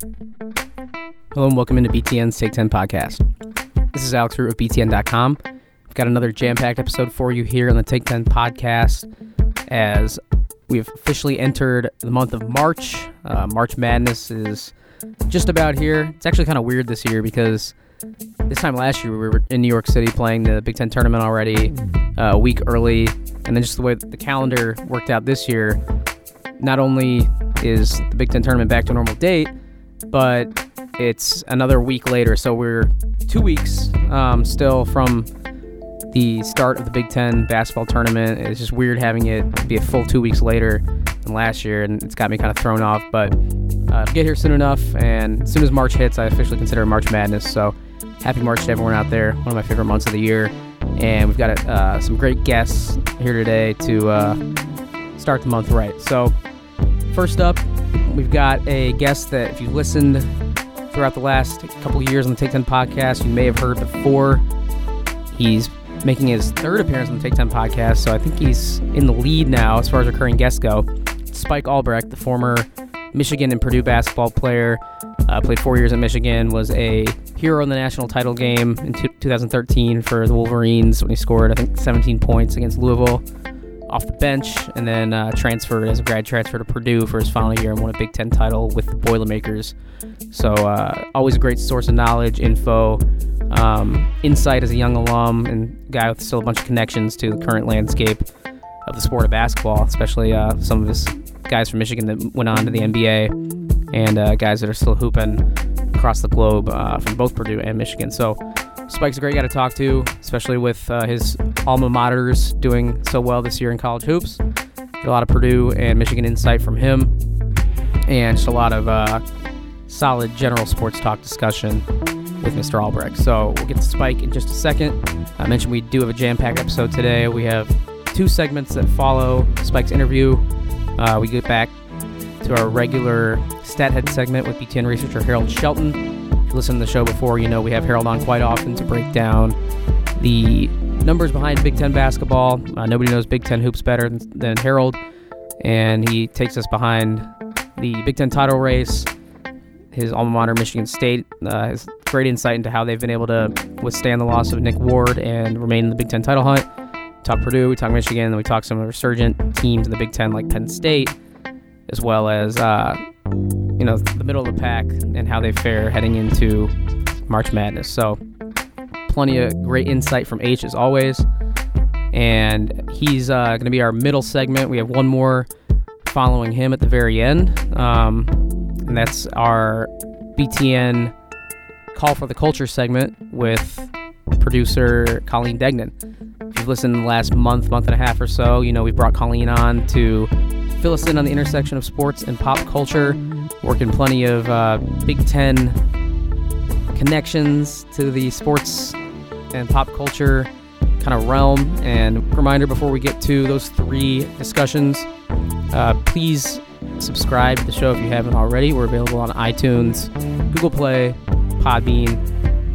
Hello and welcome into BTN's Take 10 podcast. This is Alex Root of BTN.com. We've got another jam packed episode for you here on the Take 10 podcast as we've officially entered the month of March. Uh, March Madness is just about here. It's actually kind of weird this year because this time last year we were in New York City playing the Big Ten tournament already uh, a week early, and then just the way the calendar worked out this year, not only is the Big Ten tournament back to a normal date, but it's another week later. So we're two weeks um, still from the start of the Big Ten basketball tournament. It's just weird having it be a full two weeks later than last year, and it's got me kind of thrown off. But uh, get here soon enough, and as soon as March hits, I officially consider March Madness. So happy March to everyone out there. One of my favorite months of the year, and we've got uh, some great guests here today to uh, start the month right. So first up, we've got a guest that if you've listened throughout the last couple years on the Take 10 podcast, you may have heard before. He's making his third appearance on the Take 10 podcast, so I think he's in the lead now as far as recurring guests go. Spike Albrecht, the former Michigan and Purdue basketball player, uh, played four years at Michigan, was a hero in the national title game in t- 2013 for the Wolverines when he scored, I think, 17 points against Louisville off the bench, and then uh, transferred as a grad transfer to Purdue for his final year and won a Big Ten title with the Boilermakers. So, uh, always a great source of knowledge, info, um, insight as a young alum, and guy with still a bunch of connections to the current landscape of the sport of basketball, especially uh, some of his guys from Michigan that went on to the NBA, and uh, guys that are still hooping across the globe uh, from both Purdue and Michigan. So, Spike's a great guy to talk to, especially with uh, his alma maters doing so well this year in college hoops. Get a lot of Purdue and Michigan insight from him, and just a lot of uh, solid general sports talk discussion with Mr. Albrecht. So we'll get to Spike in just a second. I mentioned we do have a jam-packed episode today. We have two segments that follow Spike's interview. Uh, we get back to our regular stat head segment with BTN researcher Harold Shelton you listened to the show before, you know we have Harold on quite often to break down the numbers behind Big Ten basketball. Uh, nobody knows Big Ten hoops better than, than Harold, and he takes us behind the Big Ten title race. His alma mater, Michigan State, uh, has great insight into how they've been able to withstand the loss of Nick Ward and remain in the Big Ten title hunt. We talk Purdue, we talk Michigan, we talk some of the resurgent teams in the Big Ten like Penn State, as well as uh, you know the middle of the pack and how they fare heading into March Madness. So plenty of great insight from H as always, and he's uh, going to be our middle segment. We have one more following him at the very end, um, and that's our BTN Coll for the Culture segment with producer Colleen Degnan. If you've listened the last month, month and a half or so, you know we've brought Colleen on to fill us in on the intersection of sports and pop culture working plenty of uh, Big Ten connections to the sports and pop culture kind of realm. And reminder before we get to those three discussions, uh, please subscribe to the show if you haven't already. We're available on iTunes, Google Play, Podbean,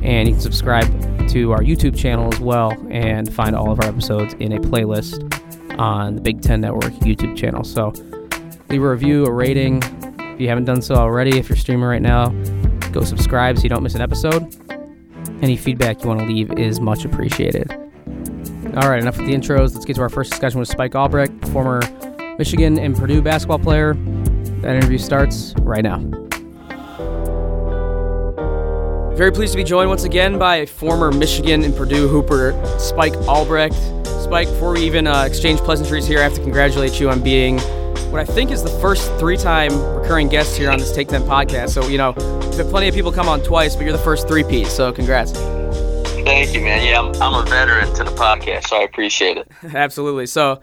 and you can subscribe to our YouTube channel as well and find all of our episodes in a playlist on the Big Ten Network YouTube channel. So leave a review, a rating, if you haven't done so already, if you're streaming right now, go subscribe so you don't miss an episode. Any feedback you want to leave is much appreciated. All right, enough with the intros. Let's get to our first discussion with Spike Albrecht, former Michigan and Purdue basketball player. That interview starts right now. Very pleased to be joined once again by former Michigan and Purdue hooper Spike Albrecht. Spike, before we even uh, exchange pleasantries here, I have to congratulate you on being what I think is the first three time recurring guest here on this Take 10 podcast. So, you know, plenty of people come on twice, but you're the first three piece. So, congrats. Thank you, man. Yeah, I'm, I'm a veteran to the podcast, so I appreciate it. Absolutely. So,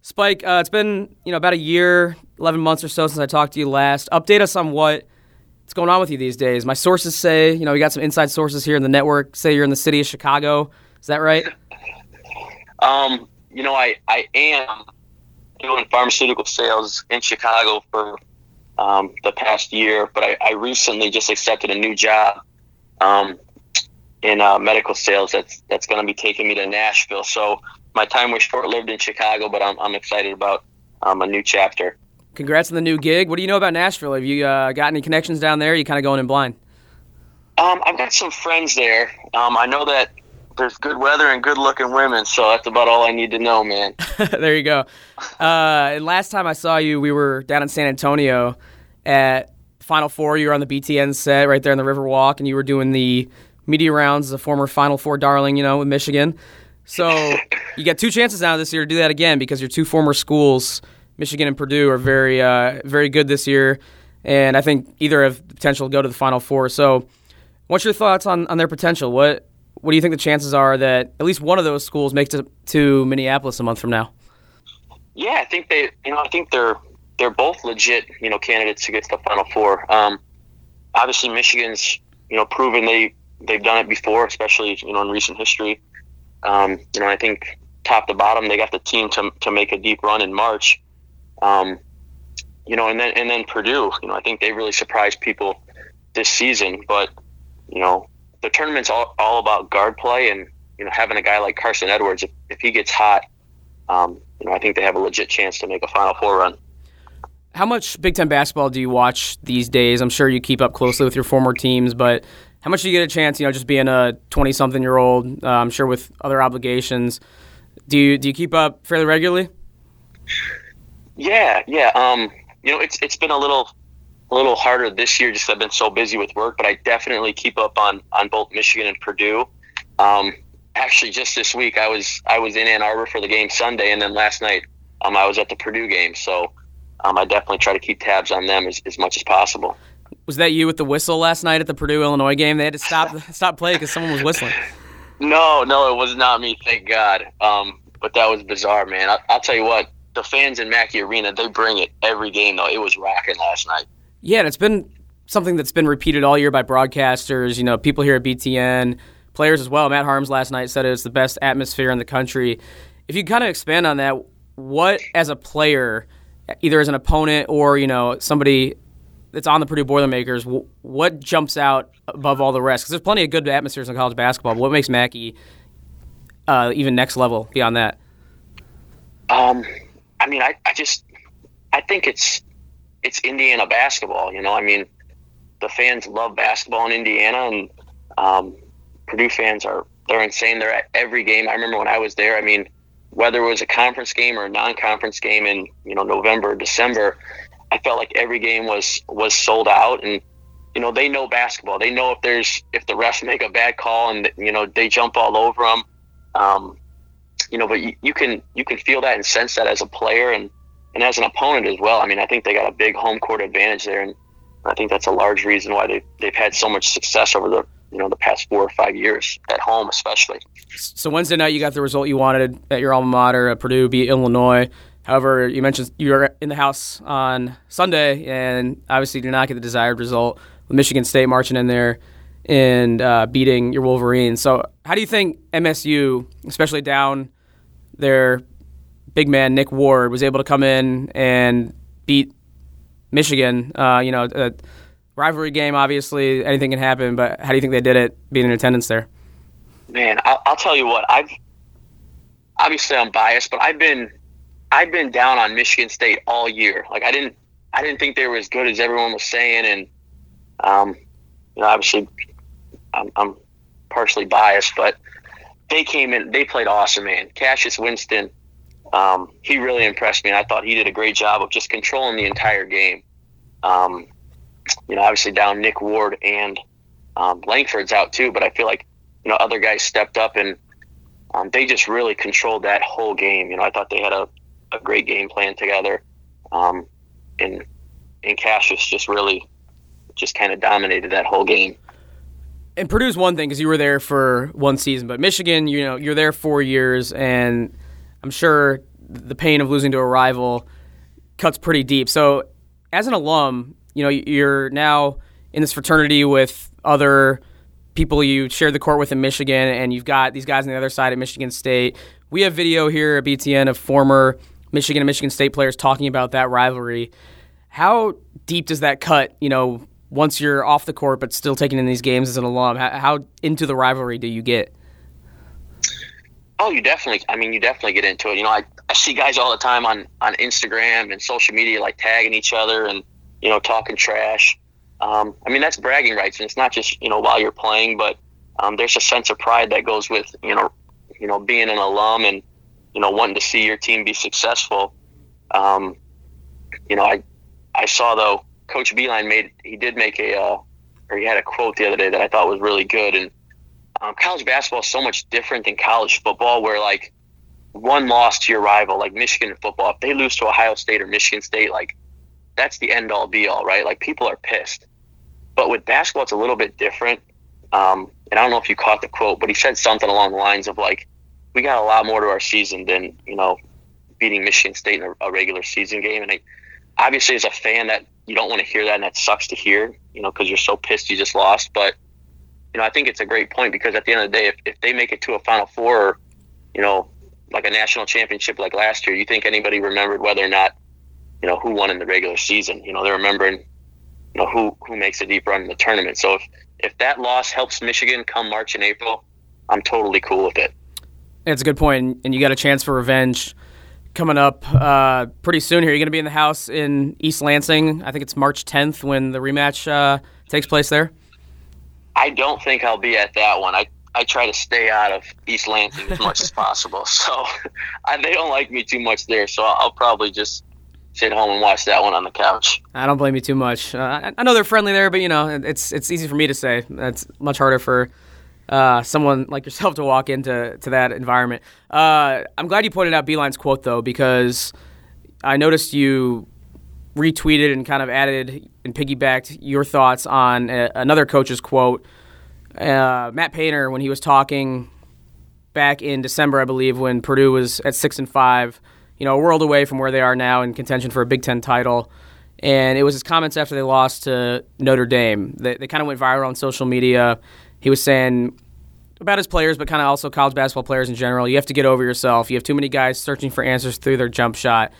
Spike, uh, it's been, you know, about a year, 11 months or so since I talked to you last. Update us on what what's going on with you these days. My sources say, you know, we got some inside sources here in the network, say you're in the city of Chicago. Is that right? Um, you know, I, I am doing pharmaceutical sales in Chicago for um, the past year, but I, I, recently just accepted a new job um, in uh, medical sales. That's that's going to be taking me to Nashville. So my time was short lived in Chicago, but I'm, I'm excited about um, a new chapter. congrats on the new gig. What do you know about Nashville? Have you uh, got any connections down there? you kind of going in blind? Um, I've got some friends there. Um, I know that there's good weather and good looking women, so that's about all I need to know, man. there you go. Uh, and last time I saw you, we were down in San Antonio at Final Four. You were on the BTN set right there in the Riverwalk, and you were doing the media rounds as a former Final Four darling, you know, with Michigan. So you got two chances now this year to do that again because your two former schools, Michigan and Purdue, are very, uh, very good this year, and I think either have the potential to go to the Final Four. So, what's your thoughts on, on their potential? What what do you think the chances are that at least one of those schools makes it to Minneapolis a month from now? Yeah, I think they, you know, I think they're they're both legit, you know, candidates to get to the Final Four. Um, obviously, Michigan's, you know, proven they they've done it before, especially you know in recent history. Um, you know, I think top to bottom, they got the team to to make a deep run in March. Um, you know, and then and then Purdue, you know, I think they really surprised people this season. But you know, the tournament's all, all about guard play, and you know, having a guy like Carson Edwards, if, if he gets hot, um, you know, I think they have a legit chance to make a Final Four run. How much Big Ten basketball do you watch these days? I'm sure you keep up closely with your former teams, but how much do you get a chance? You know, just being a 20 something year old, uh, I'm sure with other obligations. Do you do you keep up fairly regularly? Yeah, yeah. Um, you know, it's it's been a little a little harder this year just I've been so busy with work, but I definitely keep up on on both Michigan and Purdue. Um, actually, just this week I was I was in Ann Arbor for the game Sunday, and then last night um, I was at the Purdue game. So um, I definitely try to keep tabs on them as, as much as possible. Was that you with the whistle last night at the Purdue Illinois game? They had to stop stop play because someone was whistling. No, no, it was not me. Thank God. Um, but that was bizarre, man. I, I'll tell you what. The fans in Mackey Arena, they bring it every game, though. It was rocking last night. Yeah, and it's been something that's been repeated all year by broadcasters. You know, people here at BTN, players as well. Matt Haarms last night said it's the best atmosphere in the country. If you kind of expand on that, what as a player, either as an opponent or you know somebody that's on the Purdue Boilermakers, what jumps out above all the rest? Because there's plenty of good atmospheres in college basketball. But what makes Mackey uh, even next level beyond that? Um, I mean, I, I just I think it's it's Indiana basketball. You know, I mean, the fans love basketball in Indiana, and um, Purdue fans are they're insane. They're at every game. I remember when I was there. I mean, whether it was a conference game or a non-conference game in you know November, December, I felt like every game was was sold out, and you know they know basketball. They know if there's if the refs make a bad call, and you know they jump all over them. Um, you know, but you, you can you can feel that and sense that as a player, and and as an opponent as well. I mean, I think they got a big home court advantage there, and I think that's a large reason why they they've had so much success over the you know the past four or five years at home, especially. So Wednesday night, you got the result you wanted at your alma mater, at Purdue, beat Illinois. However, you mentioned you were in the house on Sunday, and obviously did not get the desired result with Michigan State marching in there and uh, beating your Wolverines. So, how do you think MSU, especially down their big man Nick Ward was able to come in and beat Michigan. Uh, you know, a rivalry game. Obviously, anything can happen. But how do you think they did it, being in attendance there? Man, I'll, I'll tell you what. I've obviously I'm biased, but I've been I've been down on Michigan State all year. Like I didn't I didn't think they were as good as everyone was saying, and um, you know, obviously I'm, I'm partially biased, but they came in. They played awesome, man. Cassius Winston um, he really impressed me, and I thought he did a great job of just controlling the entire game. Um, you know, obviously down Nick Ward and um, Langford's out too, but I feel like you know other guys stepped up and um, they just really controlled that whole game. You know, I thought they had a, a great game plan together, um, and and Cassius just really just kind of dominated that whole game. And Purdue's one thing because you were there for one season, but Michigan, you know, you're there four years and I'm sure the pain of losing to a rival cuts pretty deep. So, as an alum, you know, you're now in this fraternity with other people you shared the court with in Michigan, and you've got these guys on the other side at Michigan State. We have video here at BTN of former Michigan and Michigan State players talking about that rivalry. How deep does that cut, you know, once you're off the court but still taking in these games as an alum? How, how into the rivalry do you get? Oh, you definitely. I mean, you definitely get into it. You know, I, I see guys all the time on on Instagram and social media like tagging each other and you know talking trash. Um, I mean, that's bragging rights, and it's not just you know while you're playing, but um, there's a sense of pride that goes with you know you know being an alum and you know wanting to see your team be successful. Um, you know, I I saw though Coach Beilein made he did make a uh, or he had a quote the other day that I thought was really good and um, college basketball is so much different than college football, where like one loss to your rival, like Michigan football, if they lose to Ohio State or Michigan State, like that's the end all be all, right? Like people are pissed. But with basketball, it's a little bit different. Um, and I don't know if you caught the quote, but he said something along the lines of like, "We got a lot more to our season than you know beating Michigan State in a, a regular season game." And I, obviously, as a fan, that you don't want to hear that, and that sucks to hear, you know, because you're so pissed you just lost. But you know, I think it's a great point because at the end of the day, if, if they make it to a Final Four, or, you know, like a national championship like last year, you think anybody remembered whether or not, you know, who won in the regular season? You know, they're remembering, you know, who who makes a deep run in the tournament. So if if that loss helps Michigan come March and April, I'm totally cool with it. It's a good point, and you got a chance for revenge coming up uh, pretty soon. Here, you're going to be in the house in East Lansing. I think it's March 10th when the rematch uh, takes place there. I don't think I'll be at that one. I I try to stay out of East Lansing as much as possible. So I, they don't like me too much there. So I'll, I'll, probably just sit home and watch that one on the couch. I don't blame you too much. Uh, I know they're friendly there, but you know it's it's easy for me to say. It's much harder for uh, someone like yourself to walk into to that environment. Uh, I'm glad you pointed out Beilein's quote though, because I noticed you retweeted and kind of added and piggybacked your thoughts on a, another coach's quote. Uh, Matt Painter, when he was talking back in December, I believe, when Purdue was at six and five, you know, a world away from where they are now in contention for a Big Ten title. And it was his comments after they lost to Notre Dame. They, they kind of went viral on social media. He was saying about his players, but kind of also college basketball players in general. You have to get over yourself. You have too many guys searching for answers through their jump shot.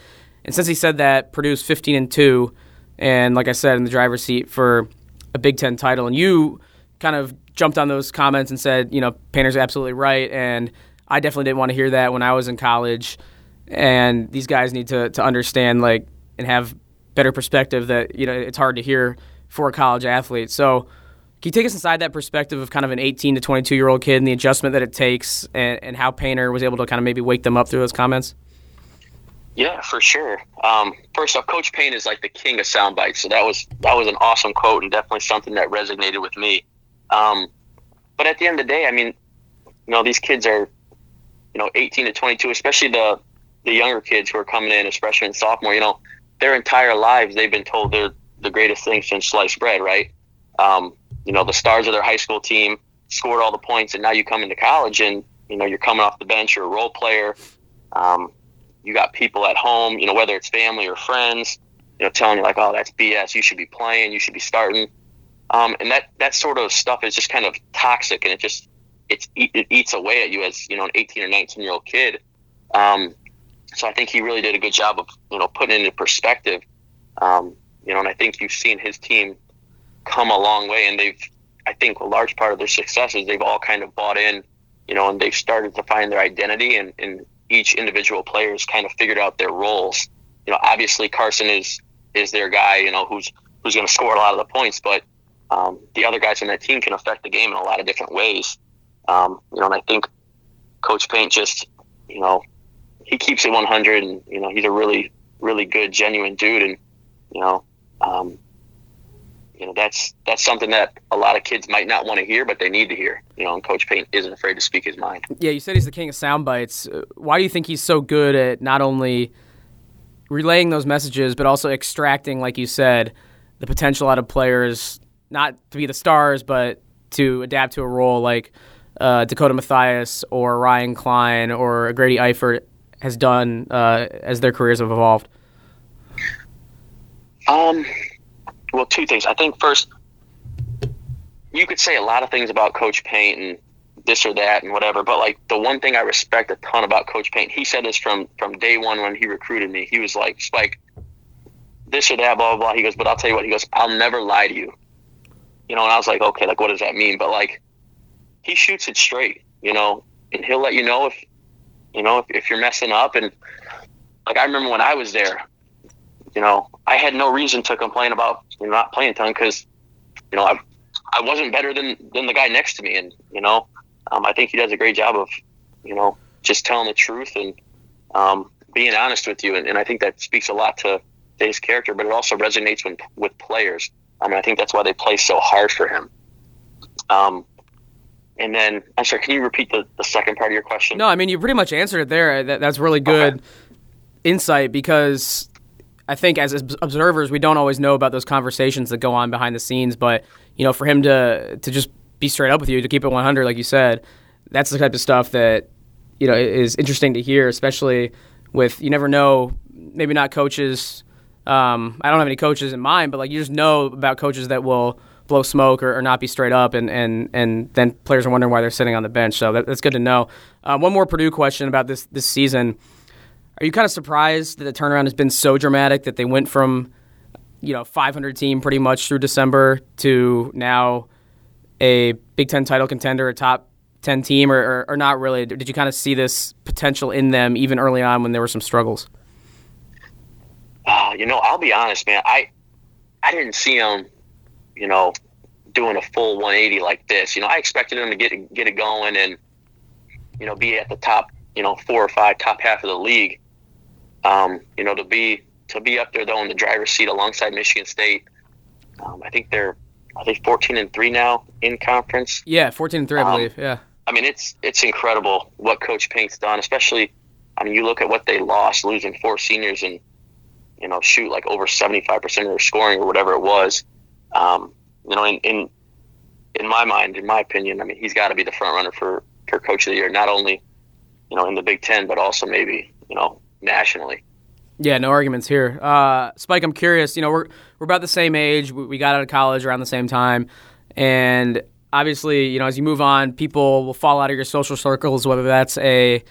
And since he said that, Purdue's 15 and 2, and like I said, in the driver's seat for a Big Ten title. And you kind of jumped on those comments and said, you know, Painter's absolutely right. And I definitely didn't want to hear that when I was in college. And these guys need to, to understand, like, and have better perspective that, you know, it's hard to hear for a college athlete. So, can you take us inside that perspective of kind of an 18 to 22 year old kid and the adjustment that it takes and, and how Painter was able to kind of maybe wake them up through those comments? Yeah, for sure. Um, first off, Coach Payne is like the king of sound bites, so that was that was an awesome quote and definitely something that resonated with me. Um, but at the end of the day, I mean, you know, these kids are, you know, 18 to 22, especially the the younger kids who are coming in as freshmen and sophomore. You know, their entire lives they've been told they're the greatest thing since sliced bread, right? Um, you know, the stars of their high school team scored all the points, and now you come into college and you know you're coming off the bench, you're a role player. Um, you got people at home, you know, whether it's family or friends, you know, telling you like, oh, that's BS. You should be playing. You should be starting. Um, and that that sort of stuff is just kind of toxic, and it just it's it eats away at you as you know an 18 or 19 year old kid. Um, so I think he really did a good job of you know putting it into perspective. Um, you know, and I think you've seen his team come a long way, and they've I think a large part of their success is they've all kind of bought in, you know, and they've started to find their identity and, and each individual player has kind of figured out their roles. You know, obviously Carson is is their guy. You know, who's who's going to score a lot of the points, but um, the other guys in that team can affect the game in a lot of different ways. Um, you know, and I think Coach Paint just, you know, he keeps it 100, and you know, he's a really, really good, genuine dude, and you know, um, know that's that's something that a lot of kids might not want to hear, but they need to hear. You know, and Coach Payne isn't afraid to speak his mind. Yeah, you said he's the king of sound bites. Uh, why do you think he's so good at not only relaying those messages, but also extracting, like you said, the potential out of players, not to be the stars, but to adapt to a role like uh, Dakota Mathias or Ryan Cline or Grady Eifert has done uh, as their careers have evolved? Um, well, two things. I think first, you could say a lot of things about Coach Paint and this or that and whatever, but like the one thing I respect a ton about Coach Paint, he said this from from day one when he recruited me. He was like, Spike, this or that, blah blah blah. He goes, but I'll tell you what. He goes, I'll never lie to you. You know, and I was like, okay, like what does that mean? But like, he shoots it straight, you know, and he'll let you know if you know, if, if you're messing up and like I remember when I was there, you know, I had no reason to complain about you know, not playing a ton because, you know, I I wasn't better than than the guy next to me, and you know, um, I think he does a great job of, you know, just telling the truth and um, being honest with you, and, and I think that speaks a lot to, to his character, but it also resonates with with players. I mean, I think that's why they play so hard for him. Um, and then, I'm sorry, can you repeat the, the second part of your question? No, I mean, you pretty much answered it there. That, that's really good okay. insight because I think as observers, we don't always know about those conversations that go on behind the scenes. But, you know, for him to, to just be straight up with you, to keep it 100, like you said, that's the type of stuff that, you know, is interesting to hear, especially with, you never know, maybe not coaches. Um, I don't have any coaches in mind, but like you just know about coaches that will – blow smoke or, or, not be straight up, and, and, and then players are wondering why they're sitting on the bench. So that, that's good to know. Uh, one more Purdue question about this this season: Are you kind of surprised that the turnaround has been so dramatic that they went from you know 500 team pretty much through December to now a Big Ten title contender, a top 10 team, or, or, or not really? Did you kind of see this potential in them even early on when there were some struggles? Uh, you know, I'll be honest, man. I I didn't see them you know, doing a full 180 like this. You know, I expected them to get get it going and you know be at the top, you know, four or five top half of the league. Um, you know, to be to be up there though in the driver's seat alongside Michigan State. Um, I think they're I think 14 and three now in conference. Yeah, 14 and three, I um, believe. Yeah. I mean, it's it's incredible what Coach Pink's done, especially. I mean, you look at what they lost, losing four seniors and you know shoot like over 75 percent of their scoring or whatever it was. Um, you know, in, in in my mind, in my opinion, I mean, he's got to be the front runner for for coach of the year, not only you know in the Big Ten, but also maybe you know nationally. Yeah, no arguments here. Uh, Spike, I'm curious. You know, we're we're about the same age. We got out of college around the same time, and obviously, you know, as you move on, people will fall out of your social circles, whether that's a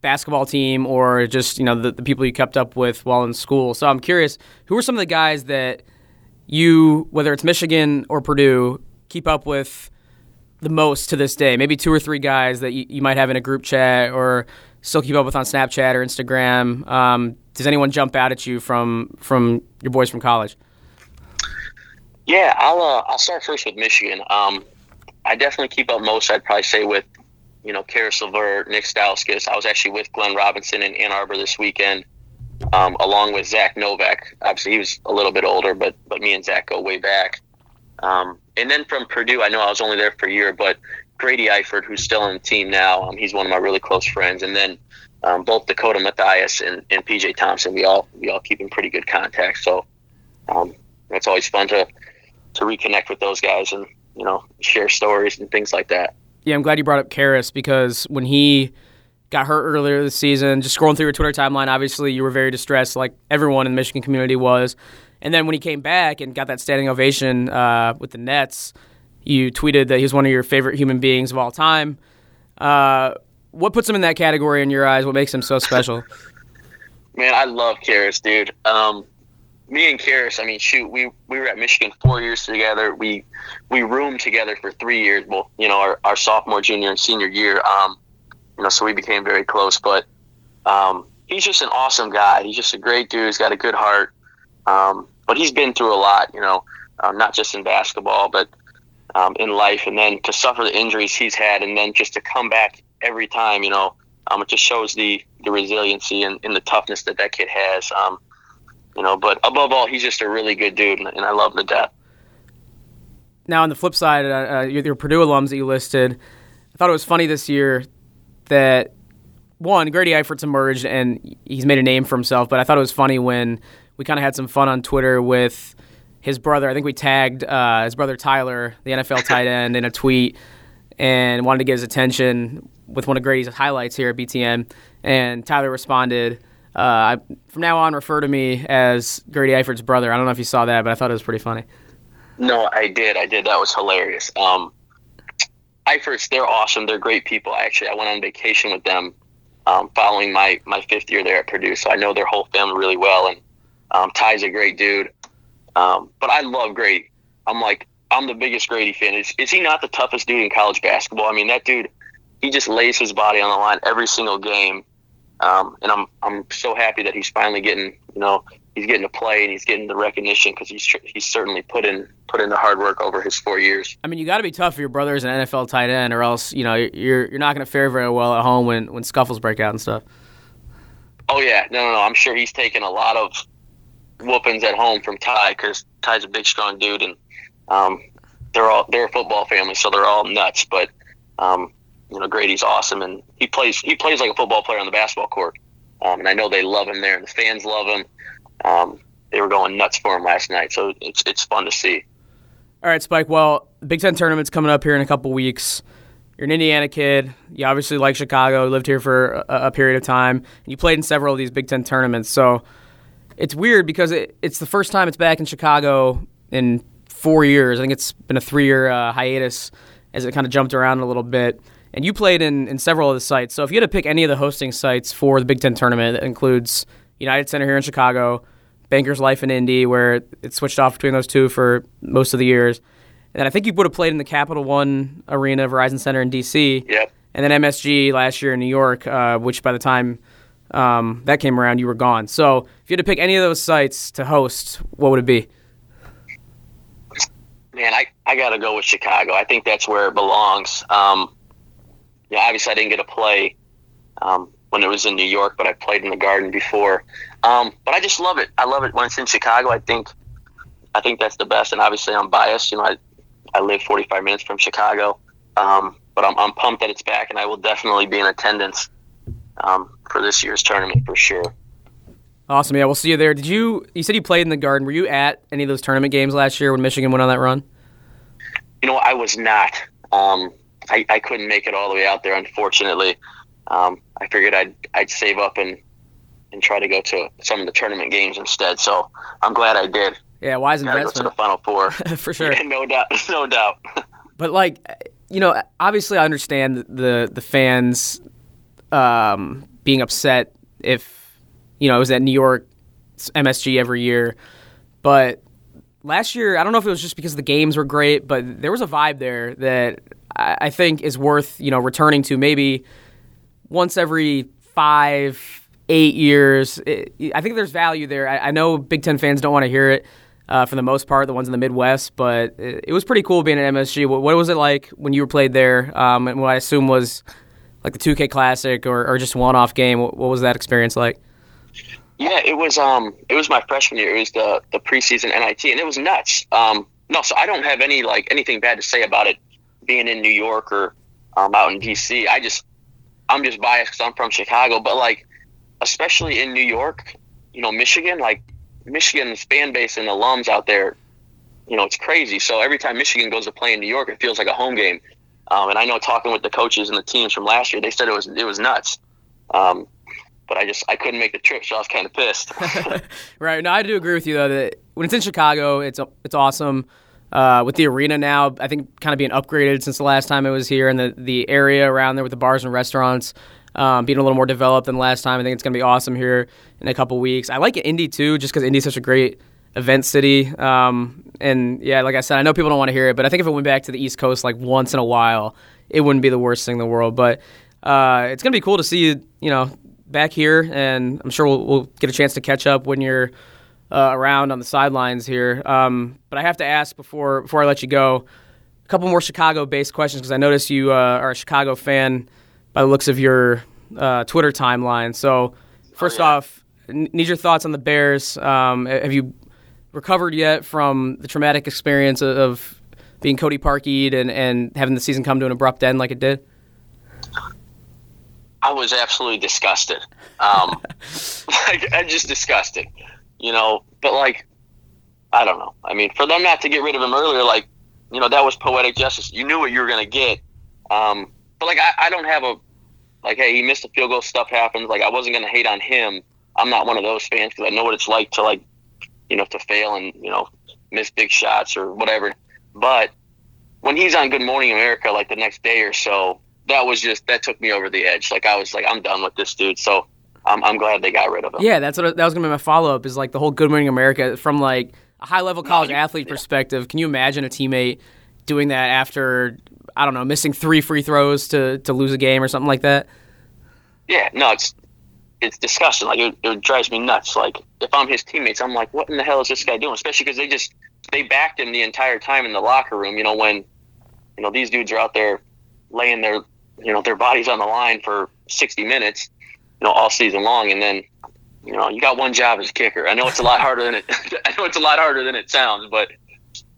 basketball team or just you know the, the people you kept up with while in school. So I'm curious, who are some of the guys that you, whether it's Michigan or Purdue, keep up with the most to this day? Maybe two or three guys that you, you might have in a group chat or still keep up with on Snapchat or Instagram. Um, does anyone jump out at you from from your boys from college? Yeah, I'll uh, I'll start first with Michigan. Um, I definitely keep up most. I'd probably say with you know Caris LeVert, Nick Stauskas. I was actually with Glenn Robinson in Ann Arbor this weekend um, along with Zach Novak. Obviously, he was a little bit older, but but me and Zach go way back. Um, and then from Purdue, I know I was only there for a year, but Grady Eifert, who's still on the team now, um, he's one of my really close friends. And then um, both Dakota Mathias and, and PJ Thompson, we all we all keep in pretty good contact. So um, it's always fun to to reconnect with those guys and you know share stories and things like that. Yeah, I'm glad you brought up Caris because when he got hurt earlier this season. Just scrolling through your Twitter timeline, obviously you were very distressed, like everyone in the Michigan community was. And then when he came back and got that standing ovation uh, with the Nets, you tweeted that he's one of your favorite human beings of all time. Uh, what puts him in that category in your eyes? What makes him so special? Man, I love Caris, dude. Um, me and Caris, I mean, shoot, we, we were at Michigan four years together. We we roomed together for three years, well, you know, our, our sophomore, junior, and senior year. Um, you know, so we became very close. But um, he's just an awesome guy. He's just a great dude. He's got a good heart. Um, but he's been through a lot, you know, um, not just in basketball, but um, in life. And then to suffer the injuries he's had, and then just to come back every time, you know, um, it just shows the the resiliency and, and the toughness that that kid has. Um, you know, but above all, he's just a really good dude, and, and I love the depth. Now, on the flip side, uh, uh, your Purdue alums that you listed, I thought it was funny this year that one Grady Eifert's emerged and he's made a name for himself. But I thought it was funny when we kind of had some fun on Twitter with his brother. I think we tagged uh, his brother Tyler, the NFL tight end, in a tweet and wanted to get his attention with one of Grady's highlights here at BTN. And Tyler responded. Uh, I, from now on, refer to me as Grady Eifert's brother. I don't know if you saw that, but I thought it was pretty funny. No, I did. I did. That was hilarious. Um, Eiferts, they're awesome. They're great people. Actually, I went on vacation with them um, following my, my fifth year there at Purdue, so I know their whole family really well. And um, Ty's a great dude. Um, but I love Grady. I'm like, I'm the biggest Grady fan. Is, is he not the toughest dude in college basketball? I mean, that dude, he just lays his body on the line every single game. Um, and I'm I'm so happy that he's finally getting you know he's getting to play and he's getting the recognition because he's he's certainly put in put in the hard work over his four years. I mean, you got to be tough for your brother as an NFL tight end, or else you know you're you're not going to fare very well at home when when scuffles break out and stuff. Oh yeah, no, no, no. I'm sure he's taken a lot of whoopings at home from Ty because Ty's a big, strong dude, and um, they're all they're a football family, so they're all nuts. But um, you know, Grady's awesome, and he plays he plays like a football player on the basketball court. Um, and I know they love him there, and the fans love him. Um, they were going nuts for him last night, so it's it's fun to see. All right, Spike. Well, Big Ten tournament's coming up here in a couple weeks. You're an Indiana kid. You obviously like Chicago. Lived here for a, a period of time. And you played in several of these Big Ten tournaments. So it's weird because it, it's the first time it's back in Chicago in four years. I think it's been a three year uh, hiatus as it kind of jumped around a little bit. And you played in, in several of the sites. So if you had to pick any of the hosting sites for the Big Ten tournament, that includes United Center here in Chicago, Bankers Life in Indy, where it switched off between those two for most of the years. And I think you would have played in the Capital One Arena, Verizon Center in DC. Yep. And then MSG last year in New York, uh, which by the time um, that came around, you were gone. So if you had to pick any of those sites to host, what would it be? Man, I, I got to go with Chicago. I think that's where it belongs. Um, yeah, obviously I didn't get to play um, when it was in New York, but I played in the Garden before. Um, but I just love it. I love it when it's in Chicago. I think I think that's the best. And obviously I'm biased. You know, I, I live 45 minutes from Chicago, um, but I'm, I'm pumped that it's back, and I will definitely be in attendance um, for this year's tournament for sure. Awesome. Yeah, we'll see you there. Did you? You said you played in the Garden. Were you at any of those tournament games last year when Michigan went on that run? You know, I was not. Um, I, I couldn't make it all the way out there, unfortunately. Um, I figured I'd I'd save up and and try to go to some of the tournament games instead. So I'm glad I did. Yeah, wise investment. Go to the Final Four for sure. Yeah, no doubt, no doubt. but like, you know, obviously I understand the the fans um, being upset if you know, it was at New York MSG every year. But last year, I don't know if it was just because the games were great, but there was a vibe there that I think is worth, you know, returning to maybe once every five, eight years. I think there's value there. I know Big Ten fans don't want to hear it. Uh, for the most part, the ones in the Midwest, but it, was pretty cool being at MSG. What, what, was it like when you were played there? Um, and what I assume was like the 2K Classic or, or just one off game. What, what was that experience like? Yeah, it was um it was my freshman year. It was the the preseason NIT, and it was nuts. Um, no, so I don't have any like anything bad to say about it being in New York or um, out in DC. I just I'm just biased because I'm from Chicago, but like especially in New York, you know, Michigan, like Michigan's fan base and alums out there, you know, it's crazy. So every time Michigan goes to play in New York, it feels like a home game. Um, and I know talking with the coaches and the teams from last year, they said it was it was nuts. Um, but I just I couldn't make the trip, so I was kind of pissed. right. No, I do agree with you though that when it's in Chicago, it's it's awesome. Uh, with the arena now, I think kind of being upgraded since the last time it was here, and the the area around there with the bars and restaurants. Um, being a little more developed than last time, I think it's going to be awesome here in a couple weeks. I like Indy too, just because Indy's such a great event city. Um, and yeah, like I said, I know people don't want to hear it, but I think if it went back to the East Coast like once in a while, it wouldn't be the worst thing in the world. But uh, it's going to be cool to see you, you know, back here, and I'm sure we'll, we'll get a chance to catch up when you're uh, around on the sidelines here. Um, but I have to ask before before I let you go, a couple more Chicago-based questions because I notice you uh, are a Chicago fan by the looks of your uh, Twitter timeline. So first oh, yeah. off, n- need your thoughts on the Bears. Um, have you recovered yet from the traumatic experience of, of being Cody Parkeyed and, and having the season come to an abrupt end like it did? I was absolutely disgusted. Um, like, I just disgusted, you know. But like, I don't know. I mean, for them not to get rid of him earlier, like, you know, that was poetic justice. You knew what you were gonna get. Um, but like, I, I don't have a like, hey, he missed a field goal. Stuff happens. Like, I wasn't gonna hate on him. I'm not one of those fans because I know what it's like to like, you know, to fail and you know miss big shots or whatever. But when he's on Good Morning America, like the next day or so, that was just that took me over the edge. Like I was like, I'm done with this dude. So I'm, I'm glad they got rid of him. Yeah, that's what that was gonna be my follow up. Is like the whole Good Morning America from like a high level college athlete yeah. perspective. Can you imagine a teammate doing that after I don't know, missing three free throws to to lose a game or something like that. Yeah, no, it's it's disgusting. Like it, it drives me nuts. Like if I'm his teammates, I'm like, what in the hell is this guy doing? Especially because they just they backed him the entire time in the locker room. You know when you know these dudes are out there laying their you know their bodies on the line for 60 minutes, you know all season long, and then you know you got one job as a kicker. I know it's a lot harder than it. I know it's a lot harder than it sounds, but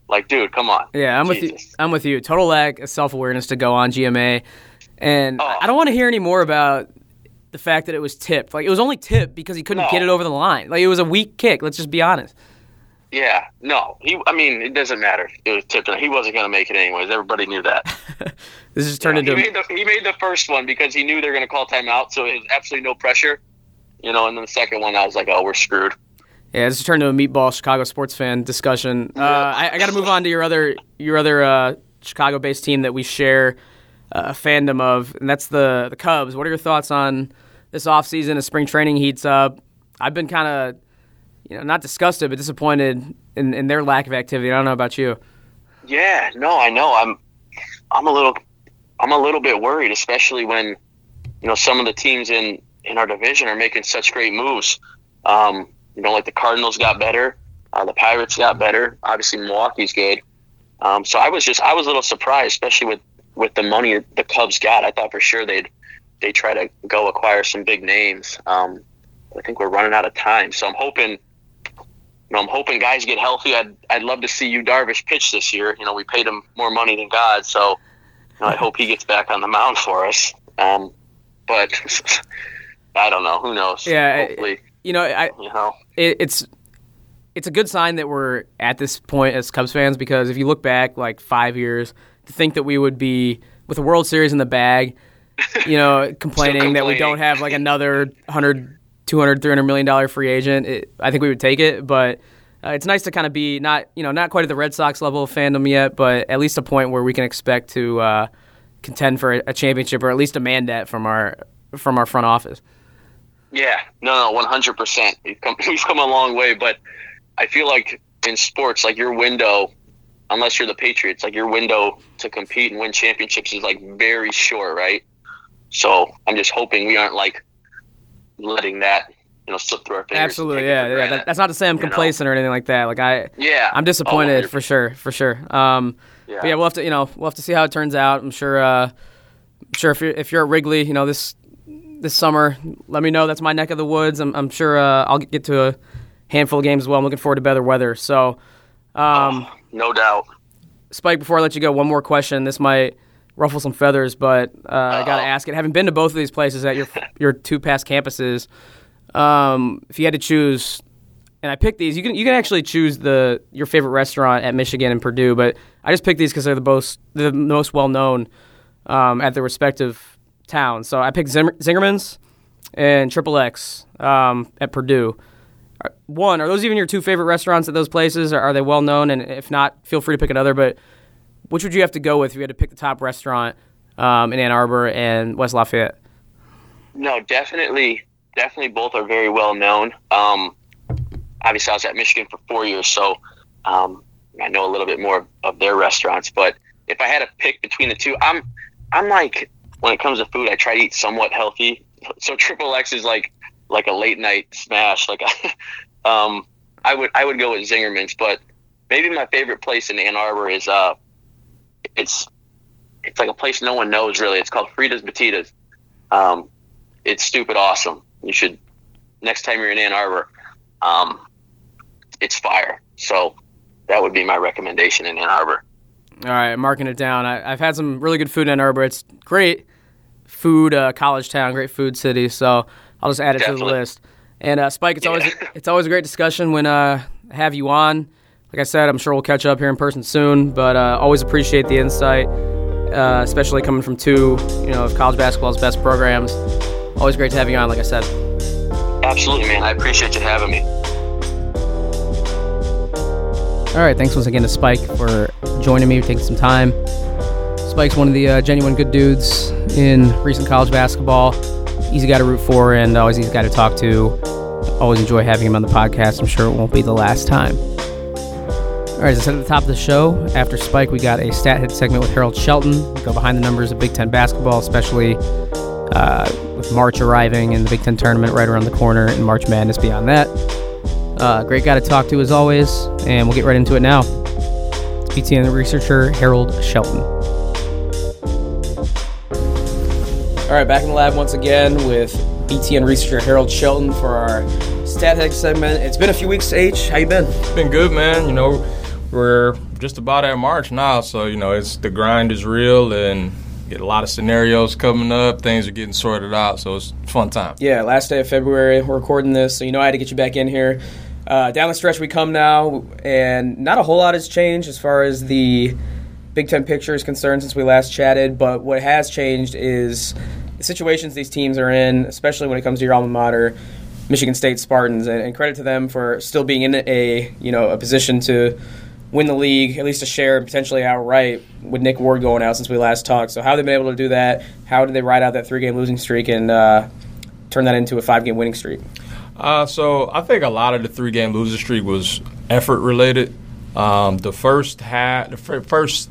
like, dude, come on. Yeah, I'm Jesus. with you. I'm with you. Total lack of self awareness to go on GMA, and Oh. I don't want to hear any more about the fact that it was tipped. Like it was only tipped because he couldn't No. get it over the line. Like it was a weak kick. Let's just be honest. Yeah, no, he. I mean, it doesn't matter. It was tipped. He wasn't going to make it anyways. Everybody knew that. This just turned he into made the he made the first one because he knew they were going to call timeout, so it was absolutely no pressure. You know, and then the second one, I was like, oh, we're screwed. yeah. This just turned into a meatball Chicago sports fan discussion. Uh, I, I got to move on to your other your other uh, Chicago based team that we share a fandom of, and that's the the Cubs. What are your thoughts on this offseason as spring training heats up? I've been kind of you know not disgusted but disappointed in, in their lack of activity. I don't know about you. Yeah, no, I know. I'm I'm a little I'm a little bit worried, especially when you know some of the teams in in our division are making such great moves. Um, you know, like the Cardinals got better, uh, the Pirates got better. Obviously, Milwaukee's good. Um, so I was just I was a little surprised, especially with with the money the Cubs got. I thought for sure they'd they try to go acquire some big names. Um, I think we're running out of time, so I'm hoping. You know, I'm hoping guys get healthy. I'd I'd love to see Yu Darvish pitch this year. You know, we paid him more money than God, so you know, I hope he gets back on the mound for us. Um, but I don't know. Who knows? Yeah, hopefully, You know, I, you know. it, it's it's a good sign that we're at this point as Cubs fans because if you look back like five years, to think that we would be with a World Series in the bag, you know, complaining that we don't have like another 100, 200, 300 million dollar free agent, it, I think we would take it. But uh, it's nice to kind of be not you know not quite at the Red Sox level of fandom yet, but at least a point where we can expect to uh, contend for a, a championship or at least demand that from our from our front office. Yeah, no, no, one hundred percent. We've come we've come a long way, but I feel like in sports, like your window, unless you're the Patriots, like your window to compete and win championships is like very short, right? So I'm just hoping we aren't like letting that, you know, slip through our fingers. Absolutely, yeah, yeah. That, that's not to say I'm you know? complacent or anything like that. Like I, yeah, I'm disappointed Oh, for sure, for sure. Um, Yeah. but yeah, we'll have to, you know, we'll have to see how it turns out. I'm sure, uh, I'm sure if you're if you're at Wrigley, you know, this this summer, let me know. That's my neck of the woods. I'm, I'm sure uh, I'll get to a handful of games as well. I'm looking forward to better weather. So, um, Oh, no doubt. Spike, before I let you go, one more question. This might ruffle some feathers, but uh, I got to ask it. Having been to both of these places at your your two past campuses, um, if you had to choose, and I picked these, you can you can actually choose the your favorite restaurant at Michigan and Purdue, but I just picked these because they're the most the most well known um, at their respective towns. So I picked Zimmer, Zingerman's and Triple X um, at Purdue. One, are those even your two favorite restaurants at those places? Are, are they well known? And if not, feel free to pick another. But which would you have to go with if you had to pick the top restaurant um, in Ann Arbor and West Lafayette? No, definitely, definitely both are very well known. Um, obviously, I was at Michigan for four years, so um, I know a little bit more of their restaurants. But if I had to pick between the two, I'm I'm like when it comes to food, I try to eat somewhat healthy. So Triple X is like like a late night smash. Like, um, I would I would go with Zingerman's, but maybe my favorite place in Ann Arbor is uh, it's it's like a place no one knows really. It's called Frita Batidos. Um, it's stupid awesome. You should next time you're in Ann Arbor. Um, it's fire. So that would be my recommendation in Ann Arbor. All right, I'm marking it down. I, I've had some really good food in Ann Arbor. It's great food, uh, college town, great food city. So I'll just add it to the list. And uh, Spike, it's always it's always a great discussion when uh, I have you on. Like I said, I'm sure we'll catch up here in person soon. But uh, always appreciate the insight, uh, especially coming from two, you know, of college basketball's best programs. Always great to have you on. Like I said. Absolutely, man. I appreciate you having me. All right, thanks once again to Spike for joining me, taking some time. Spike's one of the uh, genuine good dudes in recent college basketball. Easy guy to root for and always easy guy to talk to. Always enjoy having him on the podcast. I'm sure it won't be the last time. All right, as I said at the top of the show, after Spike, we got a stat head segment with Harold Shelton. We go behind the numbers of Big Ten basketball, especially uh, with March arriving and the Big Ten tournament right around the corner and March Madness beyond that. Uh, great guy to talk to as always, and we'll get right into it now. It's BTN researcher Harold Shelton. All right, back in the lab once again with BTN researcher Harold Shelton for our stat head segment. It's been a few weeks, H. How you been? Been good, man. You know, we're just about at March now, so you know it's the grind is real and get a lot of scenarios coming up. Things are getting sorted out, so it's fun time. Yeah, last day of February, we're recording this, so you know I had to get you back in here. Uh, down the stretch we come now, and not a whole lot has changed as far as the Big Ten picture is concerned since we last chatted. But what has changed is the situations these teams are in, especially when it comes to your alma mater. Michigan State Spartans, and, and, credit to them for still being in a you know a position to win the league, at least a share, potentially outright, with Nick Ward going out since we last talked. So how have they been able to do that? How did they ride out that three-game losing streak and uh, turn that into a five-game winning streak? Uh, so I think a lot of the three-game losing streak was effort related. Um, the first half, the first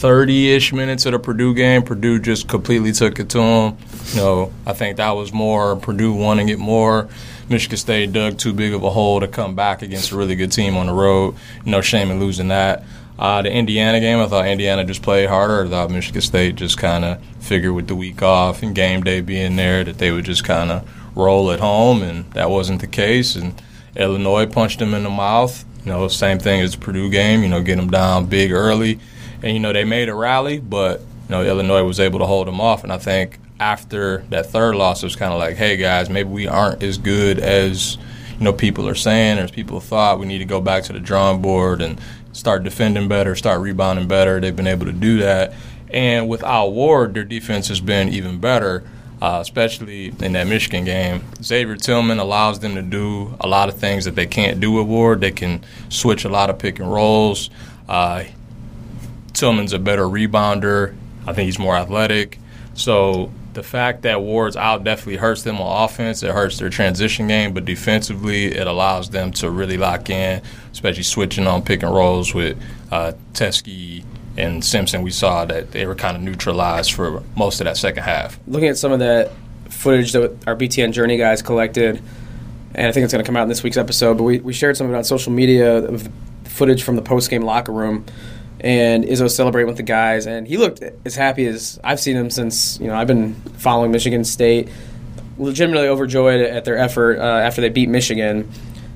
30-ish minutes of the Purdue game, Purdue just completely took it to them. You know, I think that was more Purdue wanting it more. Michigan State dug too big of a hole to come back against a really good team on the road. No shame in losing that. Uh, the Indiana game, I thought Indiana just played harder. I thought Michigan State just kind of figured with the week off and game day being there that they would just kind of roll at home, and that wasn't the case. And Illinois punched them in the mouth. You know, same thing as the Purdue game. You know, get them down big early, and you know they made a rally, but you know Illinois was able to hold them off. And I think after that third loss, it was kind of like, hey guys, maybe we aren't as good as you know people are saying or as people thought. We need to go back to the drawing board and start defending better, start rebounding better. They've been able to do that, and with Al Ward, their defense has been even better. Uh, especially in that Michigan game, Xavier Tillman allows them to do a lot of things that they can't do with Ward. They can switch a lot of pick and rolls. Uh, Tillman's a better rebounder. I think he's more athletic. So the fact that Ward's out definitely hurts them on offense. It hurts their transition game, but defensively, it allows them to really lock in, especially switching on pick and rolls with uh, Teske and Simpson. We saw that they were kind of neutralized for most of that second half. Looking at some of that footage that our BTN Journey guys collected, and I think it's going to come out in this week's episode, but we, we shared some of it on social media of footage from the post game locker room and Izzo celebrating with the guys, and he looked as happy as I've seen him since you know I've been following Michigan State. Legitimately overjoyed at their effort uh, after they beat Michigan.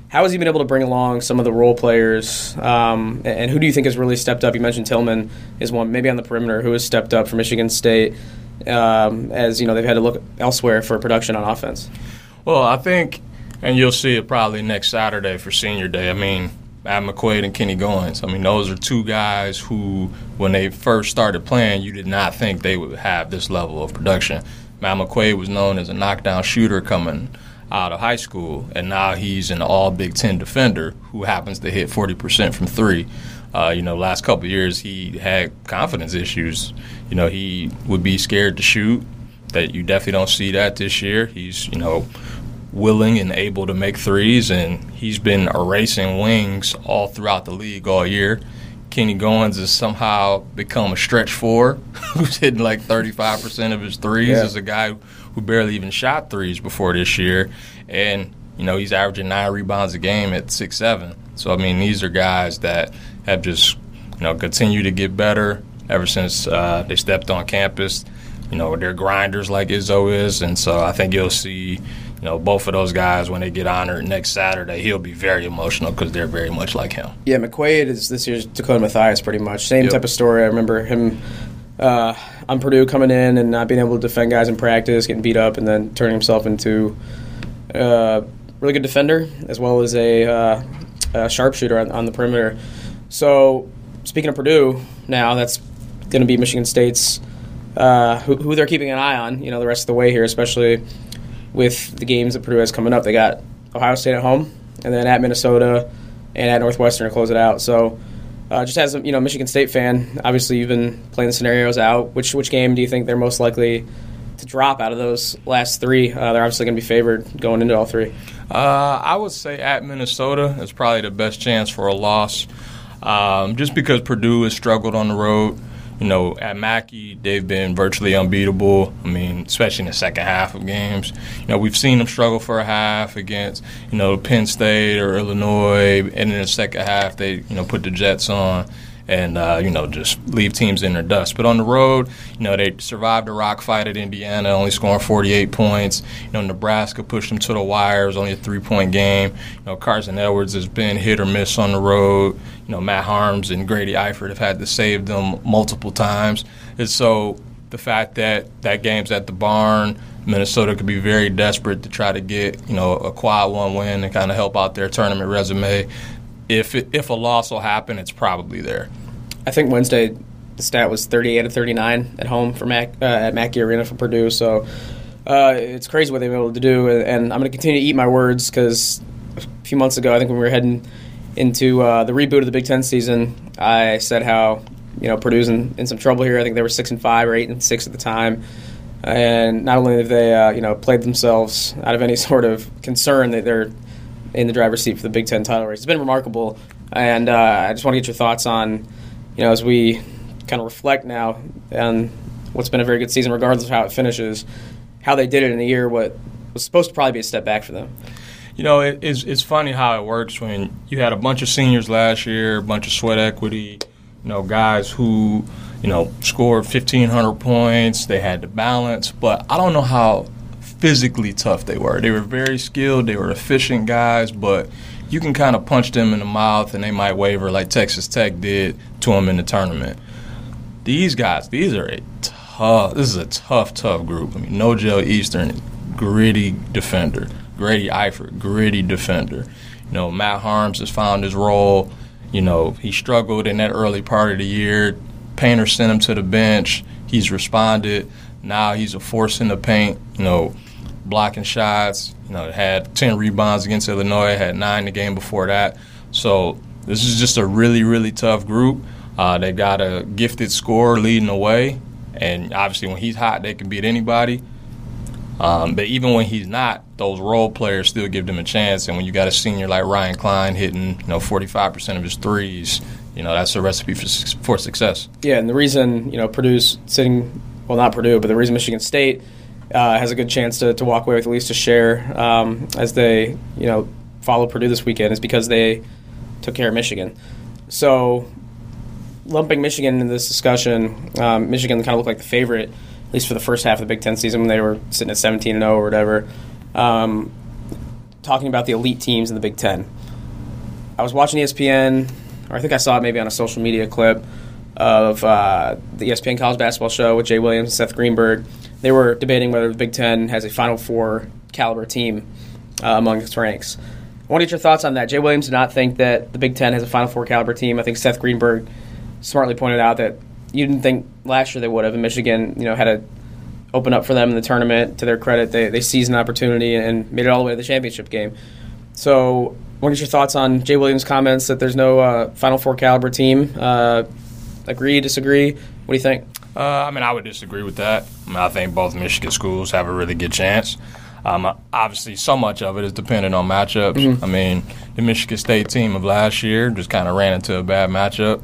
How has he been able to bring along some of the role players, um, and who do you think has really stepped up? You mentioned Tillman is one, maybe on the perimeter, who has stepped up for Michigan State, um, as you know they've had to look elsewhere for production on offense. Well, I think, and you'll see it probably next Saturday for Senior Day. I mean, Matt McQuaid and Kenny Goins. I mean, those are two guys who, when they first started playing, you did not think they would have this level of production. Matt McQuaid was known as a knockdown shooter coming out of high school, and now he's an all Big Ten defender who happens to hit 40% from three. Uh, you know, last couple years he had confidence issues. You know, he would be scared to shoot. That you definitely don't see that this year. He's, you know, willing and able to make threes, and he's been erasing wings all throughout the league all year. Kenny Goins has somehow become a stretch four who's hitting like 35% of his threes yeah. as a guy who barely even shot threes before this year. And, you know, he's averaging nine rebounds a game at six seven. So, I mean, these are guys that have just, you know, continued to get better ever since uh, they stepped on campus. You know, they're grinders like Izzo is. And so I think you'll see you know, both of those guys, when they get honored next Saturday, he'll be very emotional because they're very much like him. Yeah, McQuaid is this year's Dakota Mathias, pretty much. Same yep. type of story. I remember him uh, on Purdue coming in and not being able to defend guys in practice, getting beat up, and then turning himself into a uh, really good defender as well as a, uh, a sharpshooter on, on the perimeter. So, speaking of Purdue, now that's going to be Michigan State's. Uh, who, who, they're keeping an eye on, you know, the rest of the way here, especially with the games that Purdue has coming up. They got Ohio State at home, and then at Minnesota and at Northwestern to close it out. So, uh, just as a you know Michigan State fan, obviously you've been playing the scenarios out. Which which game do you think they're most likely to drop out of those last three? Uh, they're obviously going to be favored going into all three. Uh, I would say at Minnesota is probably the best chance for a loss. um, just because Purdue has struggled on the road. You know, at Mackey, they've been virtually unbeatable. I mean, especially in the second half of games. You know, we've seen them struggle for a half against, you know, Penn State or Illinois, and in the second half, they, you know, put the Jets on and uh, you know just leave teams in their dust. But on the road, you know they survived a rock fight at Indiana, only scoring 48 points. You know Nebraska pushed them to the wire. It was only a three point game. You know Carson Edwards has been hit or miss on the road. You know Matt Haarms and Grady Eifert have had to save them multiple times. And so the fact that that game's at the barn. Minnesota could be very desperate to try to get you know a quad one win and kind of help out their tournament resume if it, if a loss will happen, it's probably there. I think Wednesday the stat was 38 to 39 at home for Mac uh, at Mackey Arena for Purdue. So uh, it's crazy what they've been able to do, and I'm going to continue to eat my words because a few months ago, I think when we were heading into uh, the reboot of the Big Ten season, I said how you know Purdue's in, in some trouble here. I think they were six and five or eight and six at the time. And not only have they, uh, you know, played themselves out of any sort of concern that they're in the driver's seat for the Big Ten title race. It's been remarkable, and uh, I just want to get your thoughts on, you know, as we kind of reflect now on what's been a very good season, regardless of how it finishes, how they did it in a year what was supposed to probably be a step back for them. You know, it, it's it's funny how it works when you had a bunch of seniors last year, a bunch of sweat equity, you know, guys who you know scored 1,500 points. They had the balance, but I don't know how physically tough they were. They were very skilled, they were efficient guys, but you can kind of punch them in the mouth and they might waver like Texas Tech did to them in the tournament. These guys, these are a tough, this is a tough, tough group. I mean, No Nojel Eastern, gritty defender. Grady Eifert, gritty defender. You know, Matt Haarms has found his role. You know, he struggled in that early part of the year. Painter sent him to the bench. He's responded. Now he's a force in the paint. You know, blocking shots. You know, had 10 rebounds against Illinois, had nine the game before that. So this is just a really, really tough group. Uh, they got a gifted scorer leading the way, and obviously when he's hot, they can beat anybody. Um, but even when he's not, those role players still give them a chance. And when you got a senior like Ryan Cline hitting, you know, 45% of his threes, you know, that's a recipe for, for success. Yeah, and the reason, you know, Purdue's sitting, well, not Purdue, but the reason Michigan State – uh, has a good chance to, to walk away with at least a share um, as they you know follow Purdue this weekend is because they took care of Michigan. So lumping Michigan into this discussion, um, Michigan kind of looked like the favorite at least for the first half of the Big Ten season when they were sitting at 17 and 0 or whatever. Um, talking about the elite teams in the Big Ten. I was watching ESPN, or I think I saw it maybe on a social media clip of uh, the ESPN college basketball show with Jay Williams, and Seth Greenberg, they were debating whether the Big Ten has a Final Four caliber team uh, among its ranks. I want to get your thoughts on that. Jay Williams did not think that the Big Ten has a Final Four caliber team. I think Seth Greenberg smartly pointed out that you didn't think last year they would have. And Michigan, you know, had to open up for them in the tournament. To their credit, they, they seized an opportunity and made it all the way to the championship game. So, what are your thoughts on Jay Williams' comments that there's no uh, Final Four caliber team? Uh, agree, disagree? What do you think? Uh, I mean, I would disagree with that. I, mean, I think both Michigan schools have a really good chance. Um, obviously, so much of it is dependent on matchups. Mm-hmm. I mean, the Michigan State team of last year just kind of ran into a bad matchup.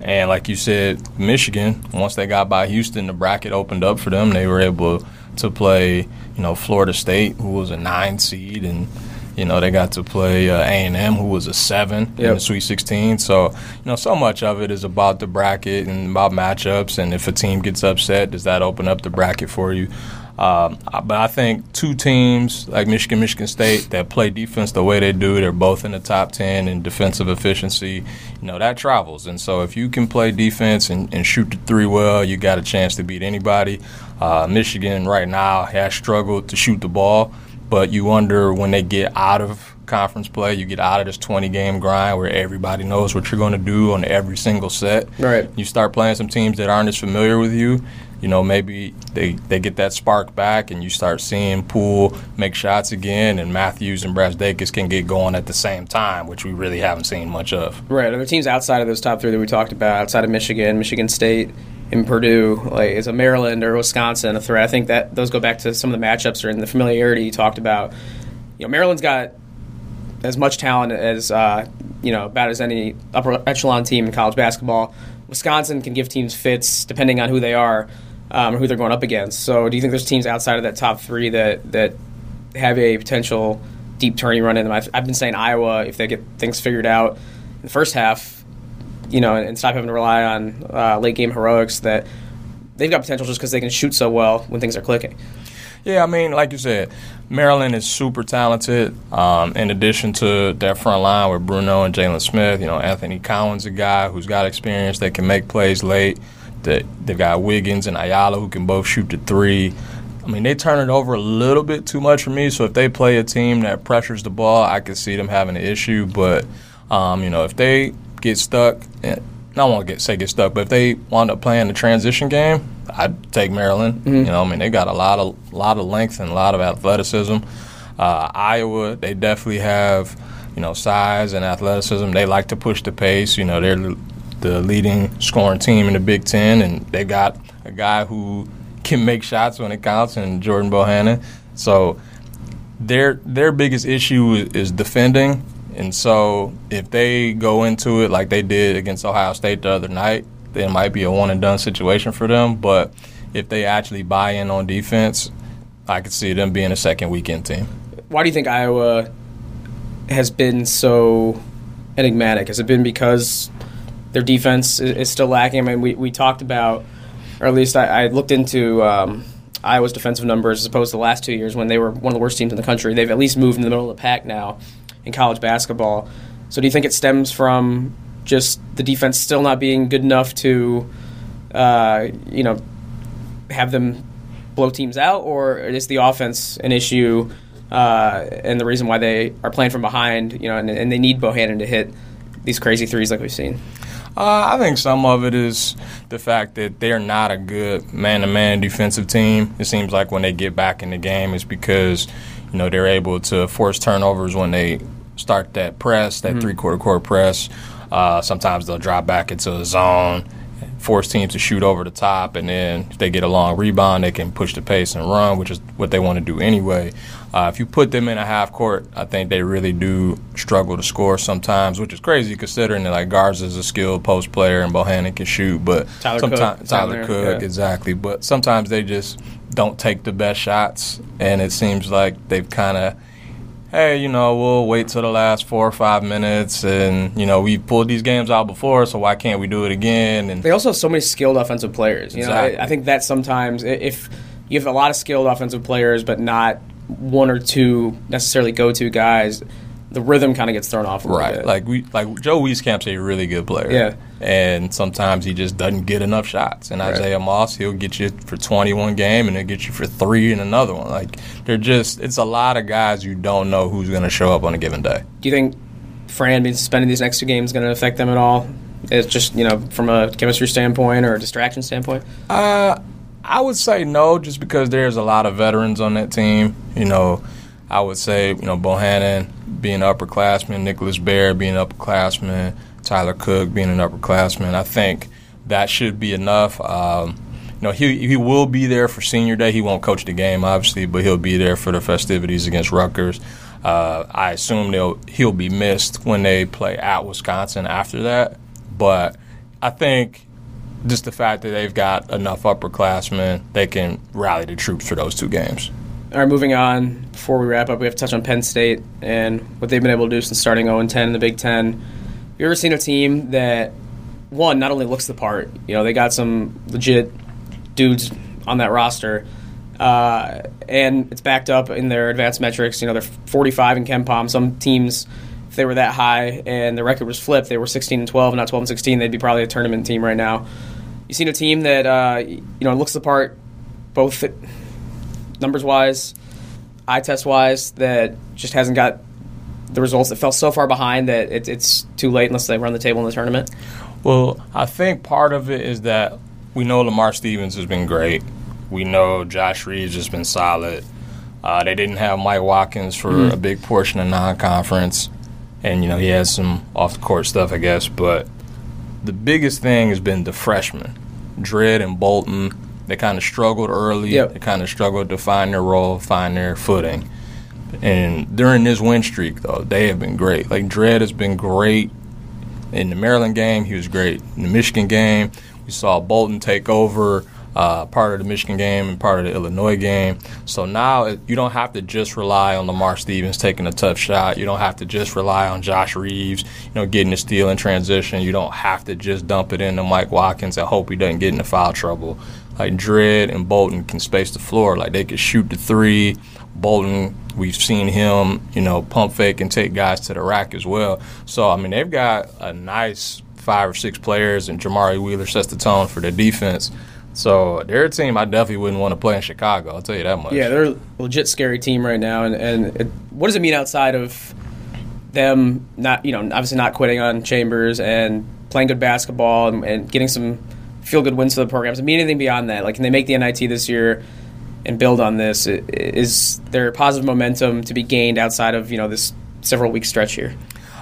And like you said, Michigan, once they got by Houston, the bracket opened up for them. They were able to play, you know, Florida State, who was a nine seed, and you know, they got to play uh, A&M, who was a seven yep. in the Sweet 16. So, you know, so much of it is about the bracket and about matchups. And if a team gets upset, does that open up the bracket for you? Um, but I think two teams like Michigan, Michigan State that play defense the way they do, they're both in the top 10 in defensive efficiency. You know, that travels. And so if you can play defense and, and shoot the three well, you got a chance to beat anybody. Uh, Michigan right now has struggled to shoot the ball. But you wonder when they get out of conference play, you get out of this 20 game grind where everybody knows what you're going to do on every single set. Right. You start playing some teams that aren't as familiar with you. You know, maybe they, they get that spark back and you start seeing Poole make shots again, and Matthews and Brazdeikis can get going at the same time, which we really haven't seen much of. Right. Are there teams outside of those top three that we talked about, outside of Michigan, Michigan State, in Purdue, like is a Maryland or Wisconsin a threat? I think that those go back to some of the matchups or in the familiarity you talked about. You know, Maryland's got as much talent as uh, you know about as any upper echelon team in college basketball. Wisconsin can give teams fits depending on who they are um, or who they're going up against. So, do you think there's teams outside of that top three that that have a potential deep turning run in them? I've, I've been saying Iowa if they get things figured out in the first half, you know, and, stop having to rely on uh, late game heroics that they've got potential just because they can shoot so well when things are clicking. Yeah, I mean, like you said, Maryland is super talented. Um, in addition to that front line with Bruno and Jalen Smith, you know, Anthony Cowan's a guy who's got experience that can make plays late. That they've got Wiggins and Ayala who can both shoot the three. I mean, they turn it over a little bit too much for me. So if they play a team that pressures the ball, I could see them having an issue. But um, you know, if they get stuck, I don't want to get say get stuck, but if they wind up playing the transition game, I'd take Maryland. Mm-hmm. You know, I mean, they got a lot of lot of length and a lot of athleticism. Uh, Iowa, they definitely have you know size and athleticism. They like to push the pace. You know, they're the leading scoring team in the Big Ten, and they got a guy who can make shots when it counts, and Jordan Bohannon. So their their biggest issue is defending, and so if they go into it like they did against Ohio State the other night, then it might be a one and done situation for them. But if they actually buy in on defense, I could see them being a second weekend team. Why do you think Iowa has been so enigmatic? Has it been because their defense is, still lacking. I mean, we, we talked about, or at least I, I looked into um, Iowa's defensive numbers as opposed to the last two years when they were one of the worst teams in the country. They've at least moved in the middle of the pack now in college basketball. So do you think it stems from just the defense still not being good enough to, uh, you know, have them blow teams out, or is the offense an issue uh, and the reason why they are playing from behind, you know, and, and they need Bohannon to hit these crazy threes like we've seen? Uh, I think some of it is the fact that they're not a good man-to-man defensive team. It seems like when they get back in the game, it's because you know they're able to force turnovers when they start that press, that mm-hmm. three-quarter court press. Uh, sometimes they'll drop back into a zone force teams to shoot over the top, and then if they get a long rebound, they can push the pace and run, which is what they want to do anyway. Uh, if you put them in a half court, I think they really do struggle to score sometimes, which is crazy considering that like Garza is a skilled post player and Bohannon can shoot, but Tyler sometimes Cook, Tyler Cook yeah. exactly. But sometimes they just don't take the best shots, and it seems like they've kind of hey, you know, we'll wait till the last four or five minutes, and you know, we pulled these games out before, so why can't we do it again? And they also have so many skilled offensive players. You exactly. know, I, I think that sometimes if you have a lot of skilled offensive players, but not one or two necessarily go-to guys, the rhythm kind of gets thrown off. right, bit. like we like Joe Wieskamp's a really good player. Yeah, and sometimes he just doesn't get enough shots. And right. Isaiah Moss, he'll get you for 21 game, and he'll get you for three in another one. Like they're just, it's a lot of guys you don't know who's going to show up on a given day. Do you think Fran being suspended these next two games is going to affect them at all? It's just you know from a chemistry standpoint or a distraction standpoint. Uh, I would say no, just because there's a lot of veterans on that team. You know, I would say you know Bohannon being an upperclassman, Nicholas Baer being an upperclassman, Tyler Cook being an upperclassman. I think that should be enough. Um, you know, he he will be there for senior day. He won't coach the game, obviously, but he'll be there for the festivities against Rutgers. Uh, I assume they'll he'll be missed when they play at Wisconsin after that. But I think just the fact that they've got enough upperclassmen, they can rally the troops for those two games. All right, moving on. Before we wrap up, we have to touch on Penn State and what they've been able to do since starting 0 10 in the Big Ten. Have you ever seen a team that, one, not only looks the part, you know, they got some legit dudes on that roster, uh, and it's backed up in their advanced metrics. You know, they're 45 in KenPom. Some teams, if they were that high and the record was flipped, they were 16 and 12, not 12 and 16, they'd be probably a tournament team right now. You've seen a team that uh, you know looks the part, both numbers wise, eye test wise, that just hasn't got the results. It fell so far behind that it, it's too late unless they run the table in the tournament. Well, I think part of it is that we know Lamar Stevens has been great. We know Josh Reaves has been solid. Uh, they didn't have Mike Watkins for mm-hmm. a big portion of non-conference, and you know he has some off-the-court stuff, I guess. But the biggest thing has been the freshmen, Dread and Bolton they kind of struggled early. Yep. They kind of struggled to find their role, find their footing. And during this win streak, though, they have been great. Like Dread has been great in the Maryland game. He was great in the Michigan game. We saw Bolton take over uh, part of the Michigan game and part of the Illinois game. So now you don't have to just rely on Lamar Stevens taking a tough shot. You don't have to just rely on Josh Reaves, you know, getting the steal in transition. You don't have to just dump it into Mike Watkins and hope he doesn't get into foul trouble. Like Dread and Bolton can space the floor. Like they could shoot the three. Bolton, we've seen him, you know, pump fake and take guys to the rack as well. So I mean, they've got a nice five or six players, and Jamari Wheeler sets the tone for the defense. So they're a team I definitely wouldn't want to play in Chicago. I'll tell you that much. Yeah, they're a legit scary team right now. And, and it, what does it mean outside of them not, you know, obviously not quitting on Chambers and playing good basketball and, and getting some feel good wins for the programs? It mean anything beyond that? Like, can they make the NIT this year and build on this? Is there positive momentum to be gained outside of you know this several week stretch here?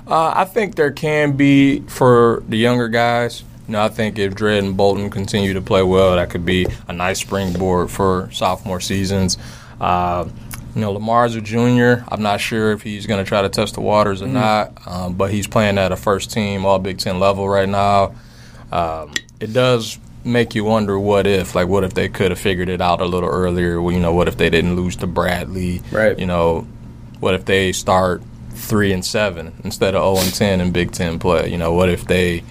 Uh, I think there can be for the younger guys. You know, I think if Dread and Bolton continue to play well, that could be a nice springboard for sophomore seasons. Uh, you know, Lamar's a junior. I'm not sure if he's going to try to test the waters or mm not, um, but he's playing at a first team All Big Ten level right now. Um, it does make you wonder what if, like, what if they could have figured it out a little earlier? You know, what if they didn't lose to Bradley? Right. You know, what if they start three and seven instead of zero oh and ten in Big Ten play? You know, what if they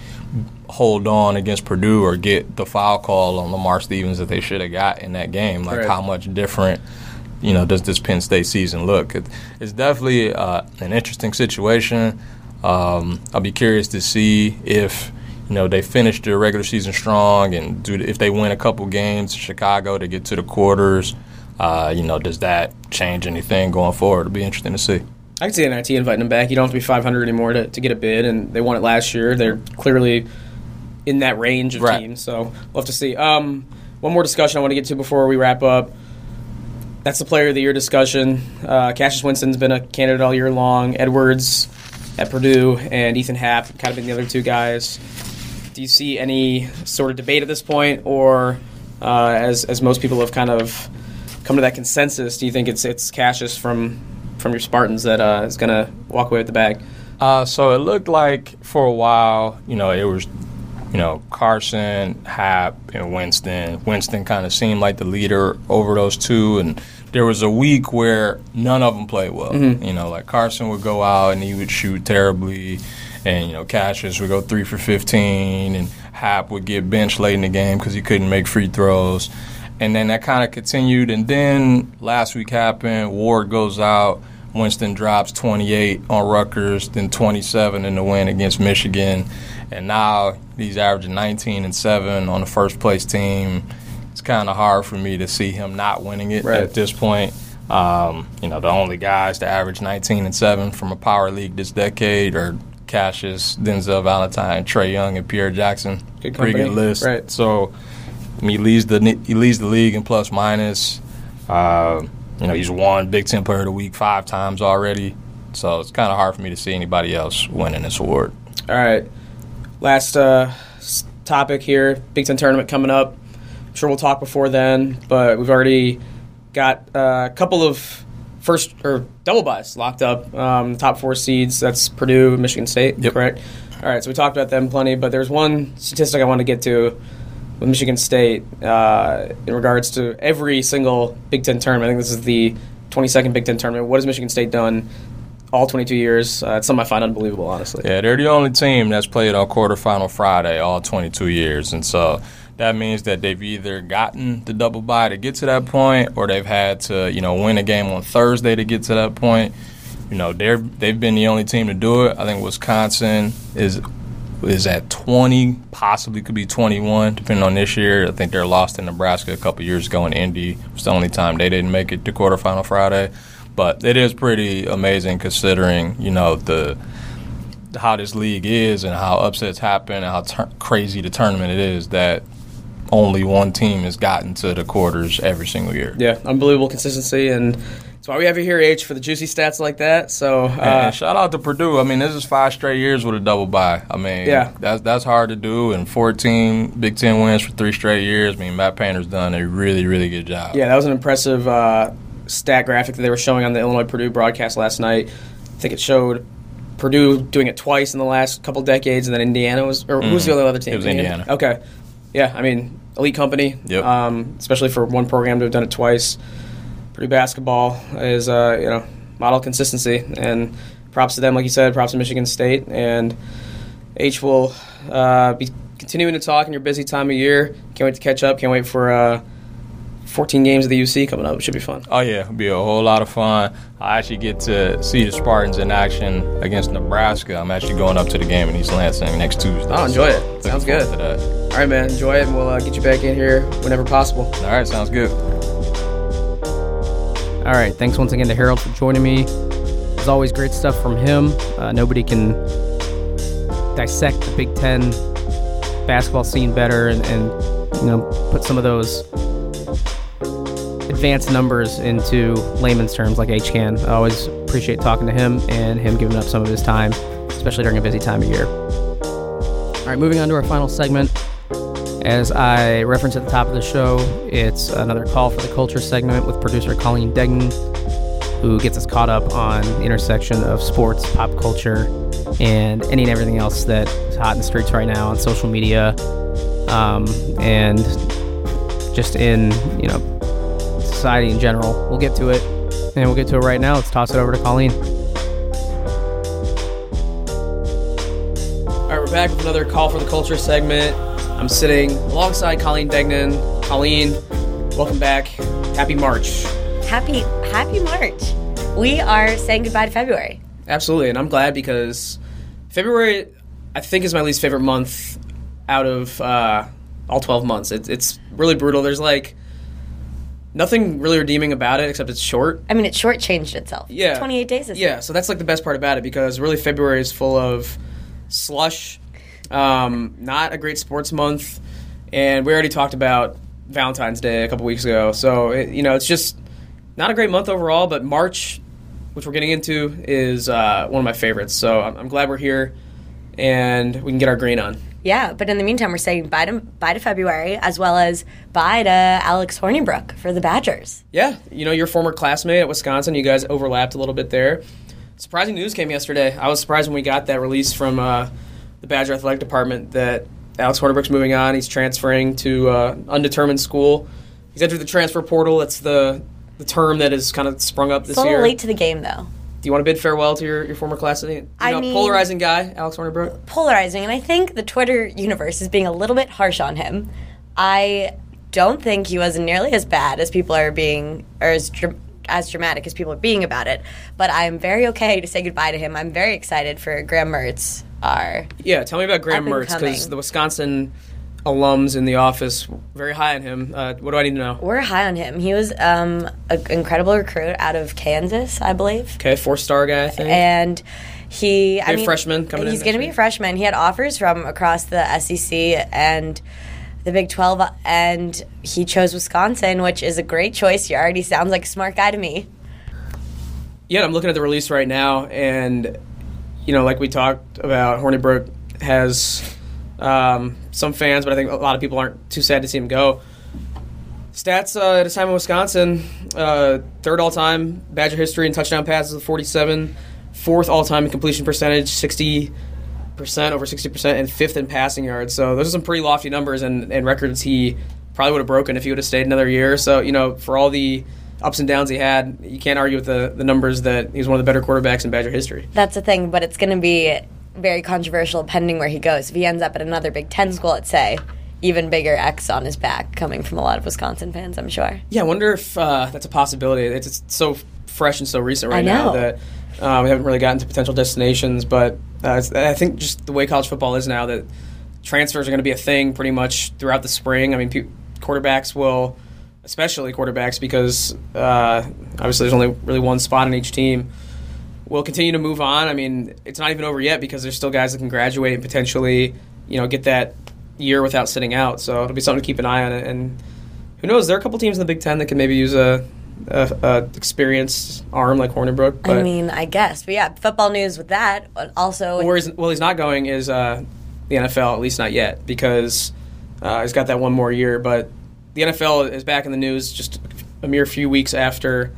hold on against Purdue or get the foul call on Lamar Stevens that they should have got in that game? Like, right. how much different? You know, does this Penn State season look? It, it's definitely uh, an interesting situation. Um, I'll be curious to see if you know they finish their regular season strong and do if they win a couple games in Chicago to get to the quarters. Uh, you know, does that change anything going forward? It'll be interesting to see. I can see the NIT inviting them back. You don't have to be 500 anymore to, to get a bid, and they won it last year. They're clearly in that range of right. teams, so we'll have to see. Um, one more discussion I want to get to before we wrap up. That's the player of the year discussion. Uh, Cassius Winston's been a candidate all year long. Edwards at Purdue and Ethan Happ kind of been the other two guys. Do you see any sort of debate at this point, or uh, as as most people have kind of come to that consensus, do you think it's it's Cassius from from your Spartans that uh, is going to walk away with the bag? Uh, so it looked like for a while, you know, it was, you know, Carson, Happ, and Winston. Winston kind of seemed like the leader over those two, and there was a week where none of them played well. Mm-hmm. You know, like Carson would go out and he would shoot terribly, and you know, Cassius would go three for fifteen, and Happ would get benched late in the game because he couldn't make free throws. And then that kind of continued, and then last week happened. Ward goes out Winston drops 28 on Rutgers, then 27 in the win against Michigan, and now he's averaging 19 and seven on the first place team. It's kind of hard for me to see him not winning it right. at this point. Um, you know, the only guys to average 19 and seven from a power league this decade are Cassius, Denzel Valentine, Trae Young, and Pierre Jackson. Good Pretty good list. Right. So he leads the he leads the league in plus minus. Uh, you know, he's won Big Ten Player of the Week five times already. So it's kind of hard for me to see anybody else winning this award. All right. Last uh, topic here Big Ten tournament coming up. I'm sure we'll talk before then, but we've already got uh, a couple of first or double buys locked up. Um, top four seeds that's Purdue, Michigan State, yep. correct? All right, so we talked about them plenty, but there's one statistic I want to get to with Michigan State uh, in regards to every single Big Ten tournament. I think this is the 22nd Big Ten tournament. What has Michigan State done all 22 years? Uh, it's something I find unbelievable, honestly. Yeah, they're the only team that's played on quarterfinal Friday all 22 years, and so that means that they've either gotten the double bye to get to that point, or they've had to, you know, win a game on Thursday to get to that point. You know, they're they've been the only team to do it. I think Wisconsin is is at 20, possibly could be 21, depending on this year. I think they're lost in Nebraska a couple years ago in Indy. It's the only time they didn't make it to quarterfinal Friday. But it is pretty amazing considering, you know, the how this league is and how upsets happen and how ter- crazy the tournament it is that only one team has gotten to the quarters every single year. Yeah, unbelievable consistency and that's why we have you here, H, for the juicy stats like that. So, uh, shout out to Purdue. I mean, this is five straight years with a double bye. I mean, yeah. that's that's hard to do. And 14 Big Ten wins for three straight years. I mean, Matt Painter's done a really, really good job. Yeah, that was an impressive uh, stat graphic that they were showing on the Illinois Purdue broadcast last night. I think it showed Purdue doing it twice in the last couple decades, and then Indiana was, or who's the other other team? Mm. It was Indiana. Okay, yeah, I mean, elite company. Yep. Um, especially for one program to have done it twice. Pretty basketball is, uh, you know, model consistency, and props to them, like you said. Props to Michigan State, and H will uh, be continuing to talk in your busy time of year. Can't wait to catch up. Can't wait for. Uh, 14 games of the UC coming up. It should be fun. Oh yeah, it'll be a whole lot of fun. I actually get to see the Spartans in action against Nebraska. I'm actually going up to the game in East Lansing next Tuesday. Oh, enjoy it. Looking Sounds good. All right, man. Enjoy it, and we'll uh, get you back in here whenever possible. All right, sounds good. All right. Thanks once again to Harold for joining me. As always, great stuff from him. Uh, nobody can dissect the Big Ten basketball scene better and, and you know put some of those advanced numbers into layman's terms like H can. I always appreciate talking to him and him giving up some of his time, especially during a busy time of year. All right, moving on to our final segment. As I referenced at the top of the show, it's another Coll for the Culture segment with producer Colleen Degnan, who gets us caught up on the intersection of sports, pop culture, and any and everything else that is hot in the streets right now on social media, um, and just in you know society in general. We'll get to it, and we'll get to it right now. Let's toss it over to Colleen. All right, we're back with another Coll for the Culture segment. I'm sitting alongside Colleen Degnan. Colleen, welcome back. Happy March. Happy Happy March. We are saying goodbye to February. Absolutely, and I'm glad because February, I think, is my least favorite month out of uh, all 12 months. It, it's really brutal. There's like nothing really redeeming about it except it's short. I mean, it shortchanged itself. Yeah. 28 days Yeah, so that's like the best part about it because really February is full of slush, um, not a great sports month, and we already talked about Valentine's Day a couple weeks ago. So it, you know, it's just not a great month overall. But March, which we're getting into, is uh, one of my favorites. So I'm, I'm glad we're here, and we can get our green on. Yeah, but in the meantime, we're saying bye to, bye to February as well as bye to Alex Hornibrook for the Badgers. Yeah, you know, your former classmate at Wisconsin, you guys overlapped a little bit there. Surprising news came yesterday. I was surprised when we got that release from uh, the Badger Athletic Department that Alex Hornibrook's moving on. He's transferring to uh, undetermined school. He's entered the transfer portal. That's the the term that has kind of sprung up this year. late to the game, though. Do you want to bid farewell to your, your former classmate? You I know, mean- polarizing guy, Alex Hornibrook. Polarizing, and I think the Twitter universe is being a little bit harsh on him. I don't think he was nearly as bad as people are being, or as dr- as dramatic as people are being about it. But I'm very okay to say goodbye to him. I'm very excited for Graham Mertz, our Yeah, tell me about Graham Mertz because the Wisconsin alums in the office very high on him. Uh, what do I need to know? We're high on him. He was um, an incredible recruit out of Kansas, I believe. Okay, four star guy, I think. And he, I mean, freshman coming He's going to be a freshman. He had offers from across the SEC and the Big 12, and he chose Wisconsin, which is a great choice. He already sounds like a smart guy to me. Yeah, I'm looking at the release right now, and you know, like we talked about, Hornibrook has um, some fans, but I think a lot of people aren't too sad to see him go. Stats uh, at his time in Wisconsin: uh, third all-time Badger history in touchdown passes with 47, fourth all-time in completion percentage, 60 percent, over 60 percent, and fifth in passing yards. So those are some pretty lofty numbers and, and records he probably would have broken if he would have stayed another year. So you know, for all the ups and downs he had, you can't argue with the, the numbers that he's one of the better quarterbacks in Badger history. That's the thing, but it's going to be very controversial pending where he goes. If he ends up at another Big Ten school, let's say, even bigger X on his back coming from a lot of Wisconsin fans, I'm sure. Yeah, I wonder if uh, that's a possibility. It's, it's so fresh and so recent right now that uh, we haven't really gotten to potential destinations. But uh, it's, I think just the way college football is now, that transfers are going to be a thing pretty much throughout the spring. I mean, pe- quarterbacks will, especially quarterbacks, because uh, obviously there's only really one spot on each team. We'll continue to move on. I mean, it's not even over yet because there's still guys that can graduate and potentially, you know, get that year without sitting out. So it'll be something to keep an eye on. And who knows? There are a couple teams in the Big Ten that can maybe use a, a, a experienced arm like Hornibrook. But I mean, I guess. But yeah, football news with that. but Also, where he's, well, he's not going is uh, the NFL, at least not yet, because uh, he's got that one more year. But the NFL is back in the news just a mere few weeks after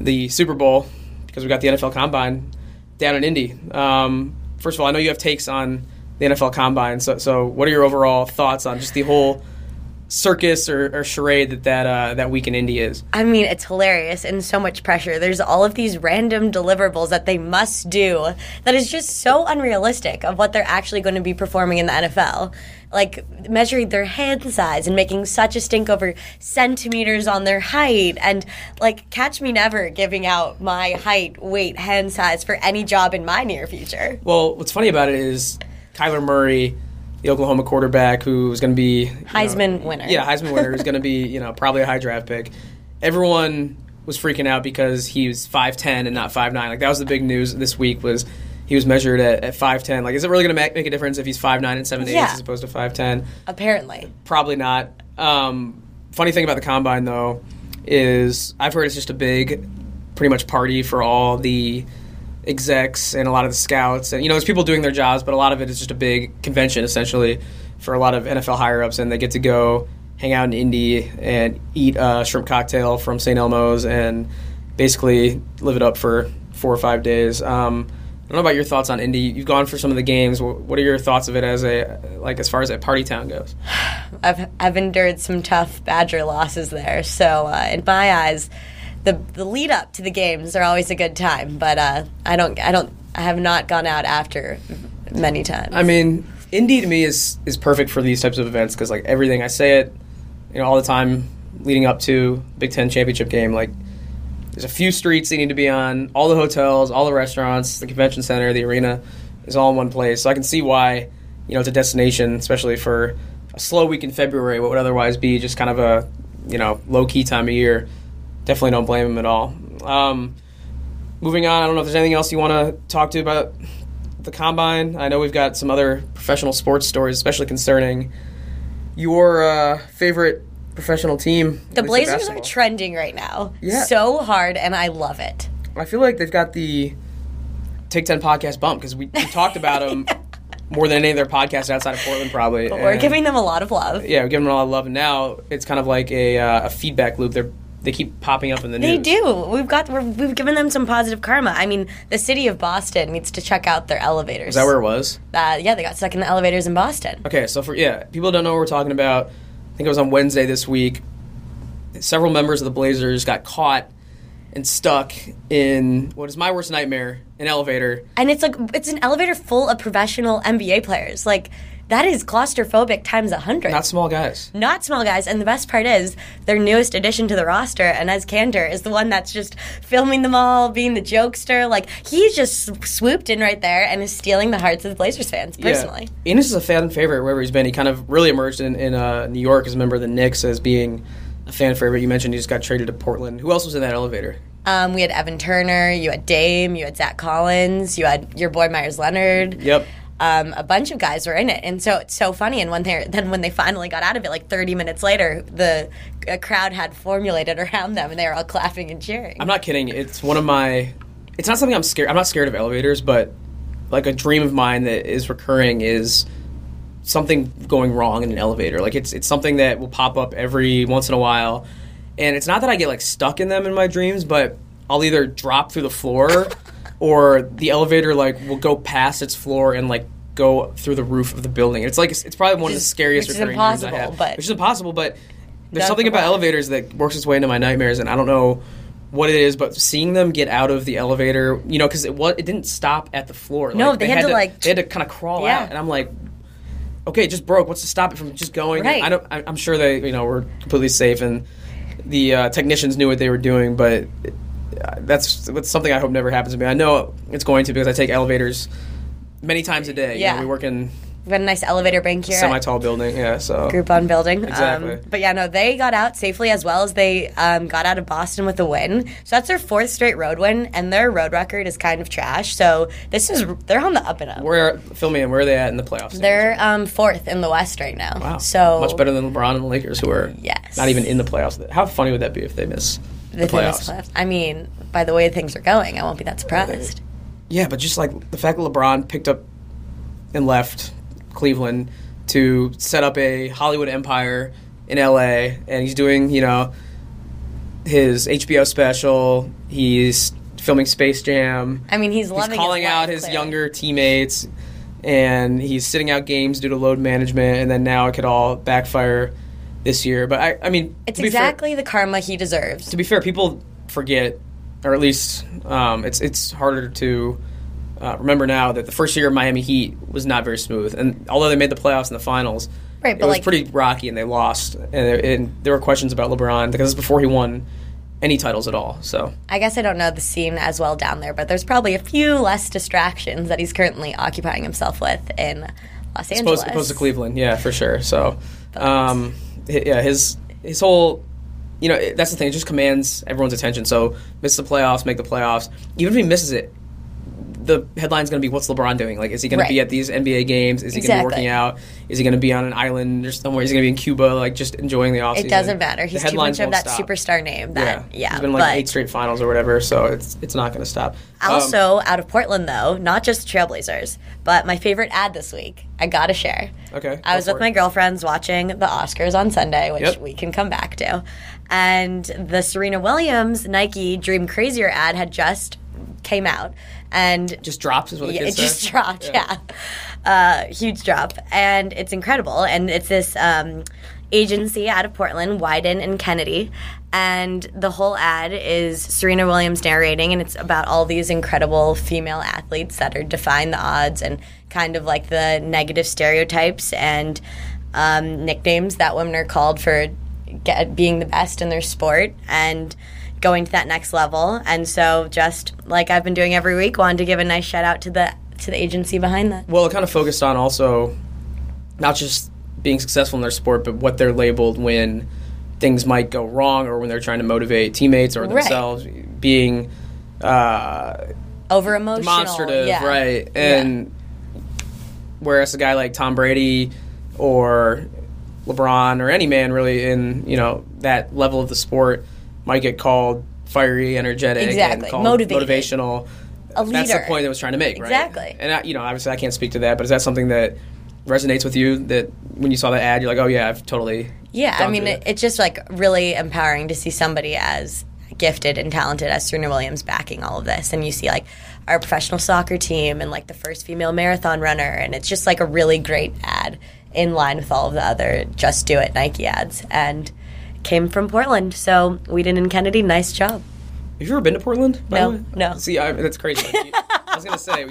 the Super Bowl because we got the NFL Combine down in Indy. Um, first of all, I know you have takes on the NFL Combine. So, so what are your overall thoughts on just the whole circus or, or charade that that, uh, that week in Indy is? I mean, it's hilarious and so much pressure. There's all of these random deliverables that they must do that is just so unrealistic of what they're actually going to be performing in the NFL. Like measuring their hand size and making such a stink over centimeters on their height, and like catch me never giving out my height, weight, hand size for any job in my near future. Well, what's funny about it is Kyler Murray, the Oklahoma quarterback, who was going to be you know, Heisman winner. Yeah, Heisman winner is going to be you know probably a high draft pick. Everyone was freaking out because he was five ten and not five nine. Like that was the big news this week was he was measured at, at five ten. Like is it really going to make, make a difference if he's five nine and seven Yeah. as opposed to five ten? Apparently. Probably not. Um, funny thing about the combine though is I've heard it's just a big, pretty much party for all the execs and a lot of the scouts and you know there's people doing their jobs, but a lot of it is just a big convention essentially for a lot of NFL higher ups, and they get to go hang out in Indy and eat a shrimp cocktail from St. Elmo's and basically live it up for four or five days. Um, I don't know about your thoughts on Indy. You've gone for some of the games. What are your thoughts of it as a like as far as a party town goes? I've I've endured some tough Badger losses there. So uh, in my eyes, the the lead up to the games are always a good time. But uh, I don't I don't I have not gone out after many times. I mean, Indy to me is is perfect for these types of events because like everything I say it, you know, all the time leading up to Big Ten championship game. Like, there's a few streets they need to be on. All the hotels, all the restaurants, the convention center, the arena is all in one place. So I can see why, you know, it's a destination, especially for a slow week in February. What would otherwise be just kind of a, you know, low key time of year. Definitely don't blame them at all. Um, moving on, I don't know if there's anything else you want to talk to about the combine. I know we've got some other professional sports stories, especially concerning your uh, favorite professional team. the at least in Blazers are trending right now. Yeah. So hard, and I love it. I feel like they've got the Take Ten podcast bump because we, we talked about them more than any other podcast outside of Portland, probably. But we're giving them a lot of love. yeah, we're giving them a lot of love, and now it's kind of like a, uh, a feedback loop. They're they keep popping up in the news. They do. We've got we're, we've given them some positive karma. I mean, the city of Boston needs to check out their elevators. Is that where it was? Uh, yeah, they got stuck in the elevators in Boston. Okay, so for yeah, people don't know what we're talking about. I think it was on Wednesday this week. Several members of the Blazers got caught and stuck in what is my worst nightmare, an elevator. And it's like it's an elevator full of professional NBA players. Like that is claustrophobic times a hundred. Not small guys. Not small guys, and the best part is their newest addition to the roster, Enes Kanter is the one that's just filming them all, being the jokester. Like he's just swooped in right there and is stealing the hearts of the Blazers fans personally. Yeah. Enes is a fan favorite wherever he's been. He kind of really emerged in, in uh, New York as a member of the Knicks as being a fan favorite. You mentioned he just got traded to Portland. Who else was in that elevator? Um, we had Evan Turner, you had Dame, you had Zach Collins, you had your boy Meyers Leonard. Yep. Um, a bunch of guys were in it, and so it's so funny. And when they then when they finally got out of it, like 30 minutes later, the a crowd had formulated around them, and they were all clapping and cheering. I'm not kidding. It's one of my. It's not something I'm scared. I'm not scared of elevators, but like a dream of mine that is recurring is something going wrong in an elevator. Like it's it's something that will pop up every once in a while, and it's not that I get like stuck in them in my dreams, but I'll either drop through the floor, or the elevator like will go past its floor and like go through the roof of the building. It's like it's probably one of the scariest which is recurring dreams I impossible, have. but- which is impossible, but there's something about elevators that works its way into my nightmares, and I don't know what it is, but seeing them get out of the elevator, you know, because it what it didn't stop at the floor. No, they had to, like, they had to kind of crawl Yeah. out, and I'm like, okay, it just broke. What's to stop it from just going? Right. I don't. I, am sure they, you know, were completely safe, and the uh, technicians knew what they were doing, but. That's, that's something I hope never happens to me. I know it's going to because I take elevators many times a day. You know, Yeah. we work in We've got a nice elevator bank here. semi-tall building, yeah. So Groupon building. Exactly. Um, but yeah, no, they got out safely as well as they um, got out of Boston with a win. So that's their fourth straight road win, and their road record is kind of trash. So this is they're on the up and up. where fill me in? Where are they at in the playoffs? They're um, fourth in the West right now. Wow. So much better than LeBron and the Lakers, who are Yes. not even in the playoffs. How funny would that be if they miss the the playoffs? playoffs. I mean, by the way things are going, I won't be that surprised. Yeah, but just like the fact that LeBron picked up and left Cleveland to set up a Hollywood empire in LA, and he's doing, you know, his HBO special. He's filming Space Jam. I mean, he's He's calling his out his clearly. younger teammates, and he's sitting out games due to load management. And then now it could all backfire this year. But I, I mean, It's be fair- exactly the karma he deserves. to be fair, people forget, or at least um, it's it's harder to uh, remember now that the first year of Miami Heat was not very smooth, and although they made the playoffs and the finals, Right, it was like- pretty rocky, and they lost, and, and there were questions about LeBron because before he won any titles at all. So I guess I don't know the scene as well down there, but there's probably a few less distractions that he's currently occupying himself with in Los Angeles. opposed, opposed to Cleveland, yeah, for sure. So, um, yeah, his his whole, you know, that's the thing. It just commands everyone's attention. So, miss the playoffs, make the playoffs. Even if he misses it, the headline's going to be, "What's LeBron doing? Like, is he going to be at these NBA games? Is he going to be working out? Is he going to be on an island or somewhere? Is he going to be in Cuba, like just enjoying the offseason? It doesn't matter. He's too much of that stop. superstar name. That Yeah, yeah, he's been like eight straight finals or whatever. So it's it's not going to stop. Um, also out of Portland though, not just Trailblazers, but my favorite ad this week. I gotta share. Okay, I was with it. my girlfriends watching the Oscars on Sunday, which Yep. we can come back to, and the Serena Williams Nike Dream Crazier ad had just came out, and just drops is what yeah, it just say. dropped. Yeah, Uh, huge drop, and it's incredible. And it's this um, agency out of Portland, Wieden and Kennedy, and the whole ad is Serena Williams narrating, and it's about all these incredible female athletes that are defying the odds and kind of like the negative stereotypes and um, nicknames that women are called for get, being the best in their sport and going to that next level. And so, just like I've been doing every week, wanted to give a nice shout out to the to the agency behind that. Well, it kind of focused on also not just being successful in their sport, but what they're labeled when things might go wrong or when they're trying to motivate teammates or Right. themselves. Being uh, Over emotional, demonstrative, yeah. right? And whereas a guy like Tom Brady or LeBron or any man really in you know that level of the sport might get called fiery, energetic, Exactly. motivational. A leader. That's the point that was trying to make, right? Exactly. And I, you know, obviously, I can't speak to that, but is that something that resonates with you? That when you saw that ad, you're like, oh yeah, I've totally. Yeah, I mean, it, it's just like really empowering to see somebody as gifted and talented as Serena Williams backing all of this. And you see like our professional soccer team and like the first female marathon runner. And it's just like a really great ad in line with all of the other Just Do It Nike ads. And came from Portland. So Wieden and Kennedy, nice job. Have you ever been to Portland? No, no. See, I, that's crazy. I was gonna say,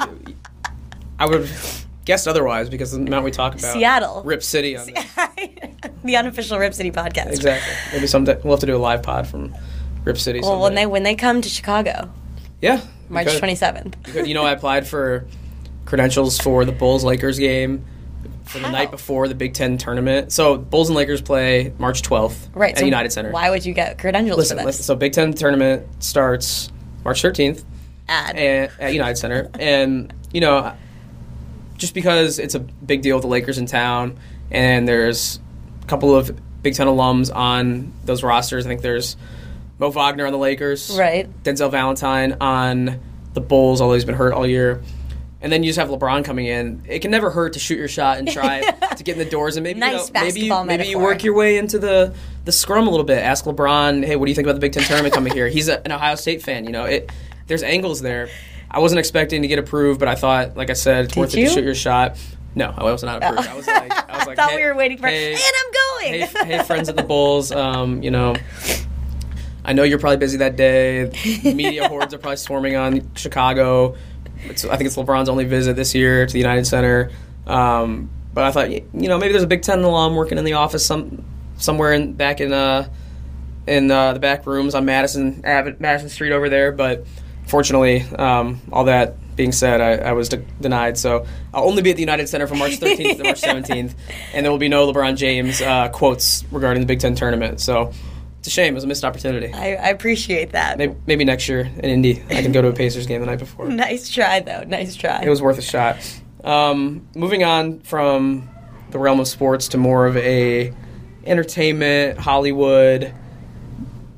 I would have guessed otherwise because the amount we talk about Seattle. Rip City. On the unofficial Rip City podcast. Exactly. Maybe someday we'll have to do a live pod from Rip City. Well, when they when they come to Chicago, yeah, March twenty seventh. You know, I applied for credentials for the Bulls Lakers game for the How? night before the Big Ten tournament. So Bulls and Lakers play March 12th Right. at so United Center. Why would you get credentials Listen, for listen, so Big Ten tournament starts March 13th ad. and, at United Center, and you know, just because it's a big deal with the Lakers in town, and there's a couple of Big Ten alums on those rosters. I think there's Mo Wagner on the Lakers, Right. Denzel Valentine on the Bulls, although he's been hurt all year. And then you just have LeBron coming in. It can never hurt to shoot your shot and try to get in the doors, and maybe Nice you know, maybe you, maybe you work your way into the the scrum a little bit. Ask LeBron, hey, what do you think about the Big Ten tournament coming here? He's a, an Ohio State fan, you know. It there's angles there. I wasn't expecting to get approved, but I thought, like I said, it's Did worth it to shoot your shot. No, I was not approved. I was like, I was like, thought hey, we were waiting for, hey, and I'm going. hey, hey, friends at the Bulls, um, you know, I know you're probably busy that day. Media hordes are probably swarming on Chicago. It's, I think it's LeBron's only visit this year to the United Center. Um, but I thought, you know, maybe there's a Big Ten alum working in the office some somewhere in back in uh, in uh, the back rooms on Madison Madison Street over there. But fortunately, um, all that being said, I, I was de- denied. So I'll only be at the United Center from March 13th to March 17th, and there will be no LeBron James uh, quotes regarding the Big Ten tournament. So it's a shame. It was a missed opportunity. I, I appreciate that. Maybe, maybe next year in Indy, I can go to a Pacers game the night before. Nice try, though. Nice try. It was worth a shot. Um, moving on from the realm of sports to more of a entertainment, Hollywood. Do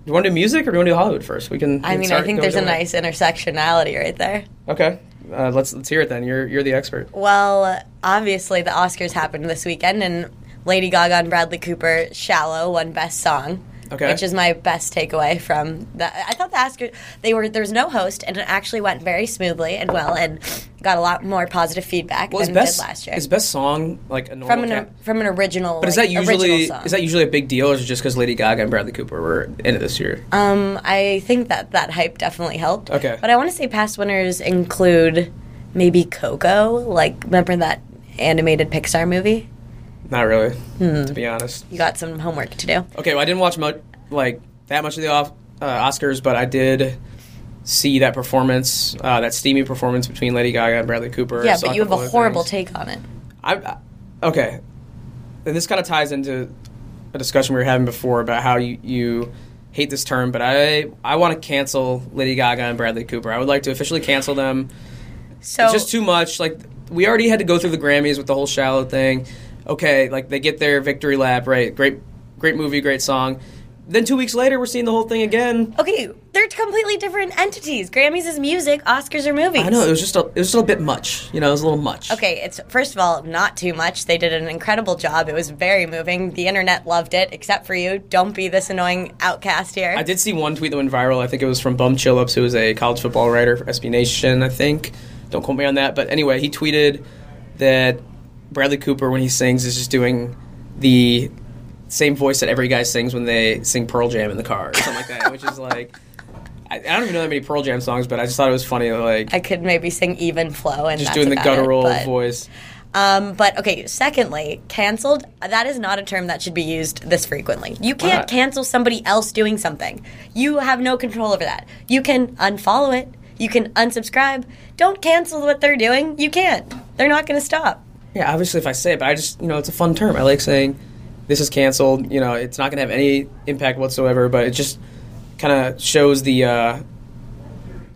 you want to do music or do you want to do Hollywood first? We can. I mean, I think there's a nice intersectionality right there. Okay, uh, let's let's hear it then. You're you're the expert. Well, obviously, the Oscars happened this weekend, and Lady Gaga and Bradley Cooper, Shallow, won Best Song. Okay. which is my best takeaway from that. I thought the Oscar they were there was no host, and it actually went very smoothly and well, and got a lot more positive feedback Well, than best did last year. his best song like a normal from an cat- from an original, But is that usually is that usually a big deal, or is it just because Lady Gaga and Bradley Cooper were in it this year? Um, I think that that hype definitely helped. Okay. But I want to say past winners include maybe Coco. Like, remember that animated Pixar movie? Not really, Hmm. to be honest. You got some homework to do. Okay, well, I didn't watch much like that much of the off, uh, Oscars, but I did see that performance, uh, that steamy performance between Lady Gaga and Bradley Cooper. Yeah, but you have a horrible things. take on it. I, I okay, and this kind of ties into a discussion we were having before about how you you hate this term, but I I want to cancel Lady Gaga and Bradley Cooper. I would like to officially cancel them. So It's just too much. Like we already had to go through the Grammys with the whole shallow thing. Okay, like they get their victory lap, right? Great, great movie, great song. Then two weeks later, we're seeing the whole thing again. okay, they're completely different entities. Grammys is music, Oscars are movies. I know it was just a, it was just a bit much. You know, it was a little much. Okay, it's first of all not too much. They did an incredible job. It was very moving. The internet loved it, except for you. Don't be this annoying outcast here. I did see one tweet that went viral. I think it was from Bum Chillups, who is a college football writer for SB Nation. I think. Don't quote me on that. But anyway, he tweeted that Bradley Cooper, when he sings, is just doing the same voice that every guy sings when they sing Pearl Jam in the car or something like that, which is like. I, I don't even know that many Pearl Jam songs, but I just thought it was funny, like I could maybe sing even flow and just doing the it, guttural but- voice. Um, but okay, secondly, canceled, that is not a term that should be used this frequently. You can't cancel somebody else doing something. You have no control over that. You can unfollow it, you can unsubscribe. Don't cancel what they're doing. You can't. They're not going to stop. Yeah, obviously, if I say it, but I just, you know, it's a fun term. I like saying this is canceled. You know, it's not going to have any impact whatsoever, but it just kind of shows the. Uh,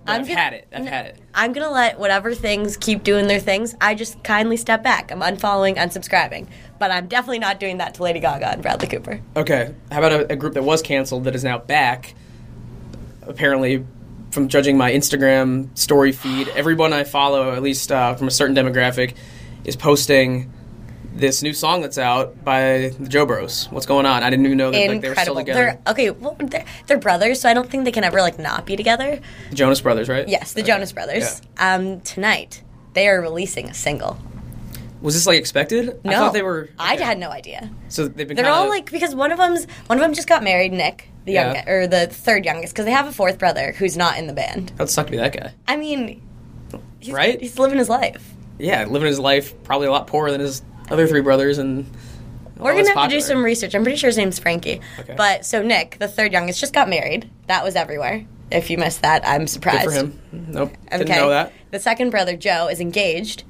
I'm I've gonna- had it. I've had it. I'm going to let whatever things keep doing their things. I just kindly step back. I'm unfollowing, unsubscribing. But I'm definitely not doing that to Lady Gaga and Bradley Cooper. Okay, how about a, a group that was canceled that is now back? Apparently, from judging my Instagram story feed, everyone I follow, at least uh, from a certain demographic, is posting this new song that's out by the Jo Bros. What's going on? I didn't even know that like, they were still together. They're okay. Well, they're, they're brothers, so I don't think they can ever like not be together. The Jonas Brothers, right? Yes, the Jonas Brothers. Um, tonight they are releasing a single. Was this like expected? No, I thought they were. I had no idea. So they've been. They're kinda, all like because one of them's one of them just got married, Nick, the Yeah. youngest or the third youngest, because they have a fourth brother who's not in the band. That would suck to be that guy. I mean, he's, Right? He's living his life. Yeah, living his life probably a lot poorer than his other three brothers, and We're gonna have to do some research. I'm pretty sure his name's Frankie. Okay. But so Nick, the third youngest, just got married. That was everywhere. If you missed that, I'm surprised. Good for him. Nope, Okay. didn't know that. The second brother, Joe, is engaged.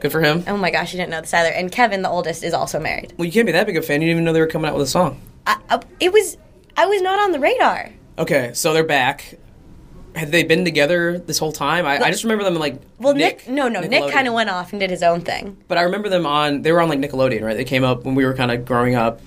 Good for him. Oh my gosh, you didn't know this either. And Kevin, the oldest, is also married. Well, you can't be that big a fan. You didn't even know they were coming out with a song. I, I, it was I was not on the radar. Okay, so they're back. Had they been together this whole time? I, I just remember them like. Well, Nick, no, no, Nick kind of went off and did his own thing. But I remember them on. They were on like Nickelodeon, right? They came up when we were kind of growing up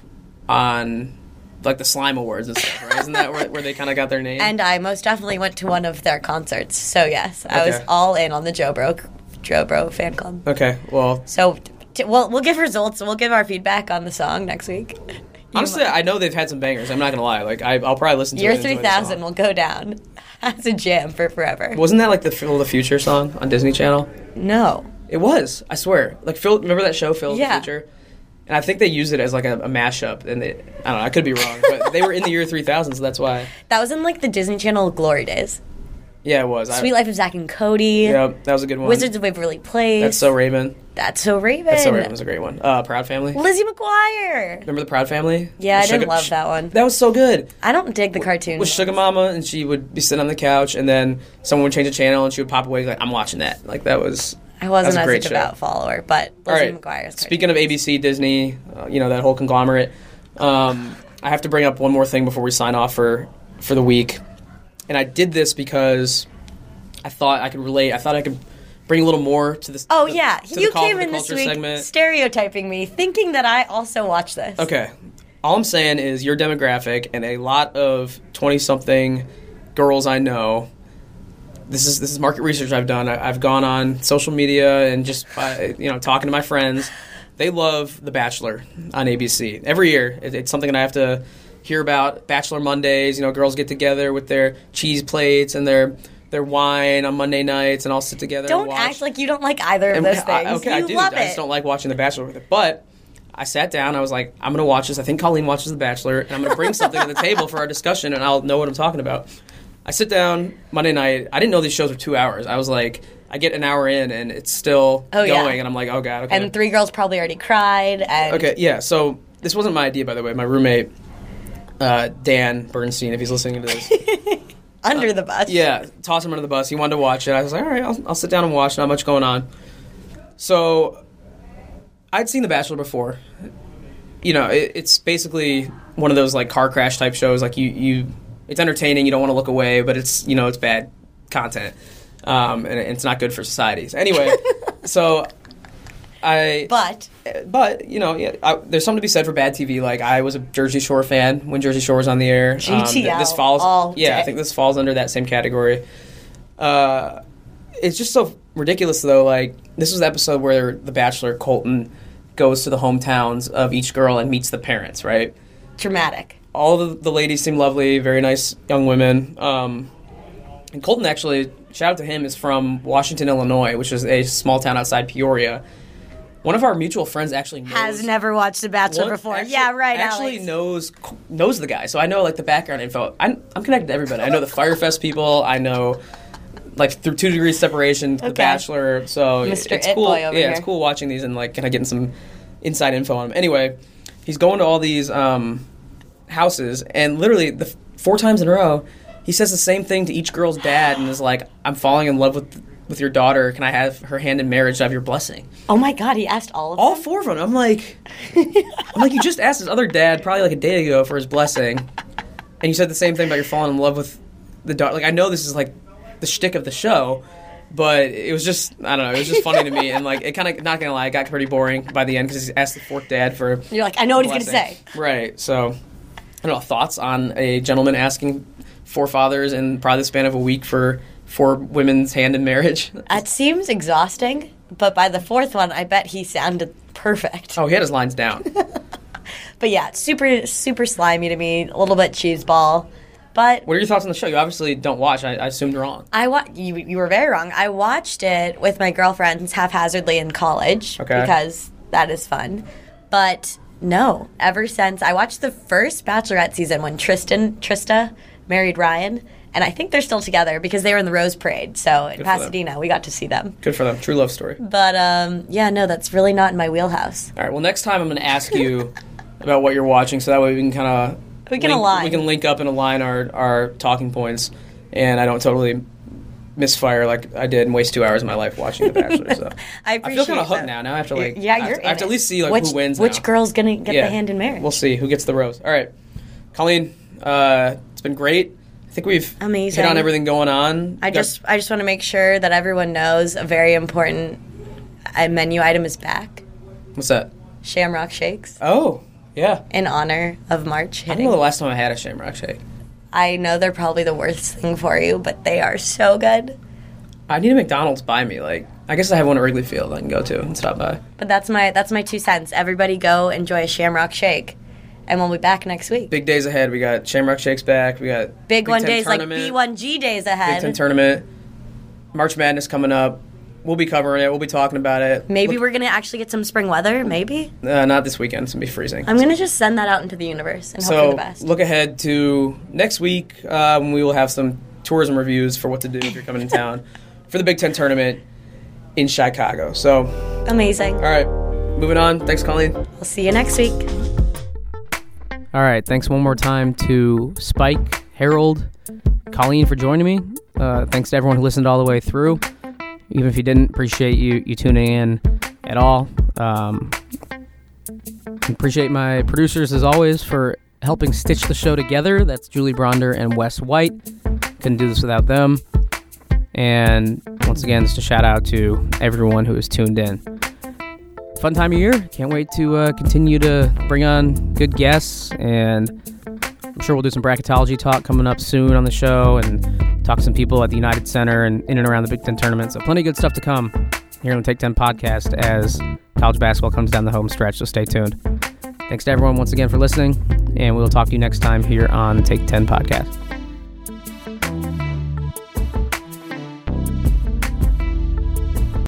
on like the Slime Awards and stuff, right? Isn't that where, where they kind of got their name? And I most definitely went to one of their concerts. So yes, I was Okay. all in on the Jo Bro Jo Bro fan club. okay, well, So t- we'll we'll give results. We'll give our feedback on the song next week. Honestly, I know they've had some bangers. I'm not gonna lie. Like, I, I'll probably listen to Year it. and enjoy the thousand song. will go down as a jam for forever. Wasn't that like the Phil the Future song on Disney Channel? No, It was. I swear. Like Phil, remember that show, Phil Yeah. the Future? And I think they used it as like a, a mashup. And they, I don't know. I could be wrong, but they were in the year 3000, so that's why. that was in like the Disney Channel glory days. Yeah, it was. I- Suite Life of Zack and Cody. Yeah, that was a good one. Wizards of Waverly Place. That's so Raven. That's so Raven. That's so Raven was a great one. Uh, Proud Family. Lizzie McGuire. Remember the Proud Family? Yeah, I didn't Sugar- love that one. That was so good. I don't dig the cartoon. With Sugar Mama, and she would be sitting on the couch, and then someone would change the channel, and she would pop away like, "I'm watching that." Like that was. I wasn't that was a as great a devout follower, but Lizzie right. McGuire. Speaking of ABC, Disney, uh, you know that whole conglomerate. Um, I have to bring up one more thing before we sign off for for the week, and I did this because I thought I could relate. I thought I could bring a little more to this. Oh the- yeah, you came in this week segment. stereotyping me, thinking that I also watch this. Okay. All I'm saying is your demographic and a lot of 20 something girls I know. This is this is market research I've done. I, I've gone on social media and just by, you know talking to my friends. They love The Bachelor on ABC every year. It, it's something that I have to hear about Bachelor Mondays. You know, girls get together with their cheese plates and their their wine on Monday nights, and all sit together. Don't and watch. act like you don't like either of And those I- things. okay, I do. love I it. just don't like watching The Bachelor with it. But I sat down. I was like, I'm going to watch this. I think Colleen watches The Bachelor, and I'm going to bring something to the table for our discussion, and I'll know what I'm talking about. I sit down Monday night. I didn't know these shows were two hours. I was like, I get an hour in, and it's still Oh, yeah. going, and I'm like, oh god, okay. and three girls probably already cried. And Okay, yeah. So this wasn't my idea, by the way. My roommate, uh, Dan Bernstein, if he's listening to this, under the bus. yeah, toss him under the bus. He wanted to watch it. I was like, all right, I'll, I'll sit down and watch. Not much going on. So I'd seen The Bachelor before. You know, it, it's basically one of those like car crash type shows. Like you, you, it's entertaining. You don't want to look away, but it's you know it's bad content, um, and it's not good for society. So anyway, so I But but you know, yeah, I, there's something to be said for bad TV. Like I was a Jersey Shore fan when Jersey Shore was on the air. Um, th- this falls, all yeah, I think this falls under that same category. Uh, it's just so ridiculous though. Like this was the episode where the Bachelor Colton goes to the hometowns of each girl and meets the parents. Right. dramatic. All the, the ladies seem lovely, very nice young women. Um, and Colton actually, shout out to him, is from Washington, Illinois, which is a small town outside Peoria. One of our mutual friends actually knows, Has never watched The Bachelor before. actually- yeah, right. Actually Alex. knows knows the guy, so I know like the background info. I'm I'm connected to everybody. I know the Firefest people. I know like through two degrees separation, The Bachelor. So Mr. it's It cool. Yeah, it's cool watching these and like kind of getting some inside info on him. Anyway, he's going to all these um, houses, and literally the f- four times in a row, he says the same thing to each girl's dad, and is like, "I'm falling in love with." With your daughter, can I have her hand in marriage to have your blessing? Oh my God, he asked all of them. all them. four of them. I'm like, I'm like, you just asked his other dad probably like a day ago for his blessing, and you said the same thing about you're falling in love with the daughter. Like, I know this is like the shtick of the show, but it was just, I don't know, it was just funny to me, and like, it kind of, not gonna lie, it got pretty boring by the end because he asked the fourth dad for. You're like, I know what he's gonna say. Right. So, I don't know. Thoughts on a gentleman asking forefathers in probably the span of a week for four women's hand in marriage? It seems exhausting, but by the fourth one, I bet he sounded perfect. Oh, he had his lines down. But yeah, super, super slimy to me. A little bit cheeseball. But What are your thoughts on the show? You obviously don't watch. I, I assumed wrong. I wa- you, you were very wrong. I watched it with my girlfriends haphazardly in college Okay. because that is fun. But no, ever since I watched the first Bachelorette season when Tristan Trista married Ryan, and I think they're still together because they were in the Rose Parade. So in them. Pasadena, we got to see them. Good for them. True love story. But um, yeah, no, that's really not in my wheelhouse. All right. Well, next time I'm going to ask you about what you're watching, so that way we can kind of We can link, align. We can link up and align our our talking points, and I don't totally misfire like I did and waste two hours of my life watching The Bachelor. So I I feel kind of hooked that. now. Now I have to like yeah, I have you're. to, I have to at it. least see like which, who wins. Which now. girl's gonna get Yeah. the hand in marriage? We'll see who gets the rose. All right, Colleen, uh, it's been great. I think we've Amazing. hit on everything going on. I Got- just I just want to make sure that everyone knows a very important uh, menu item is back. what's that? Shamrock shakes Oh, yeah. in honor of March I don't hitting. know the last time I had a Shamrock Shake. I know they're probably the worst thing for you, but they are so good. I need a McDonald's by me. Like, I guess I have one at Wrigley Field I can go to and stop by. But that's my that's my two cents. Everybody go enjoy a Shamrock shake, and we'll be back next week. Big, Big days ahead. We got Shamrock Shakes back. We got one Ten days like B1G days ahead. Big Ten tournament. March Madness coming up. We'll be covering it. We'll be talking about it. Maybe Look- we're gonna actually get some spring weather. Maybe uh, not this weekend. It's gonna be freezing. I'm gonna just send that out into the universe and hope for so the best. look ahead to next week uh, when we will have some tourism reviews for what to do if you're coming in town for the Big Ten tournament in Chicago. So, Amazing. all right, moving on. Thanks, Colleen. We'll see you next week. All right, thanks one more time to Spike, Harold, Colleen for joining me. Uh, thanks to everyone who listened all the way through. Even if you didn't, appreciate you you tuning in at all. Um, appreciate my producers as always for helping stitch the show together. That's Julie Bronder and Wes White. Couldn't do this without them. And once again, just a shout out to everyone who has tuned in fun time of year. Can't wait to uh, continue to bring on good guests, and I'm sure we'll do some bracketology talk coming up soon on the show, and talk to some people at the United Center and in and around the Big Ten tournament. So plenty of good stuff to come here on the Take Ten podcast as college basketball comes down the home stretch. So stay tuned. Thanks to everyone once again for listening, and we'll talk to you next time here on Take 10 podcast.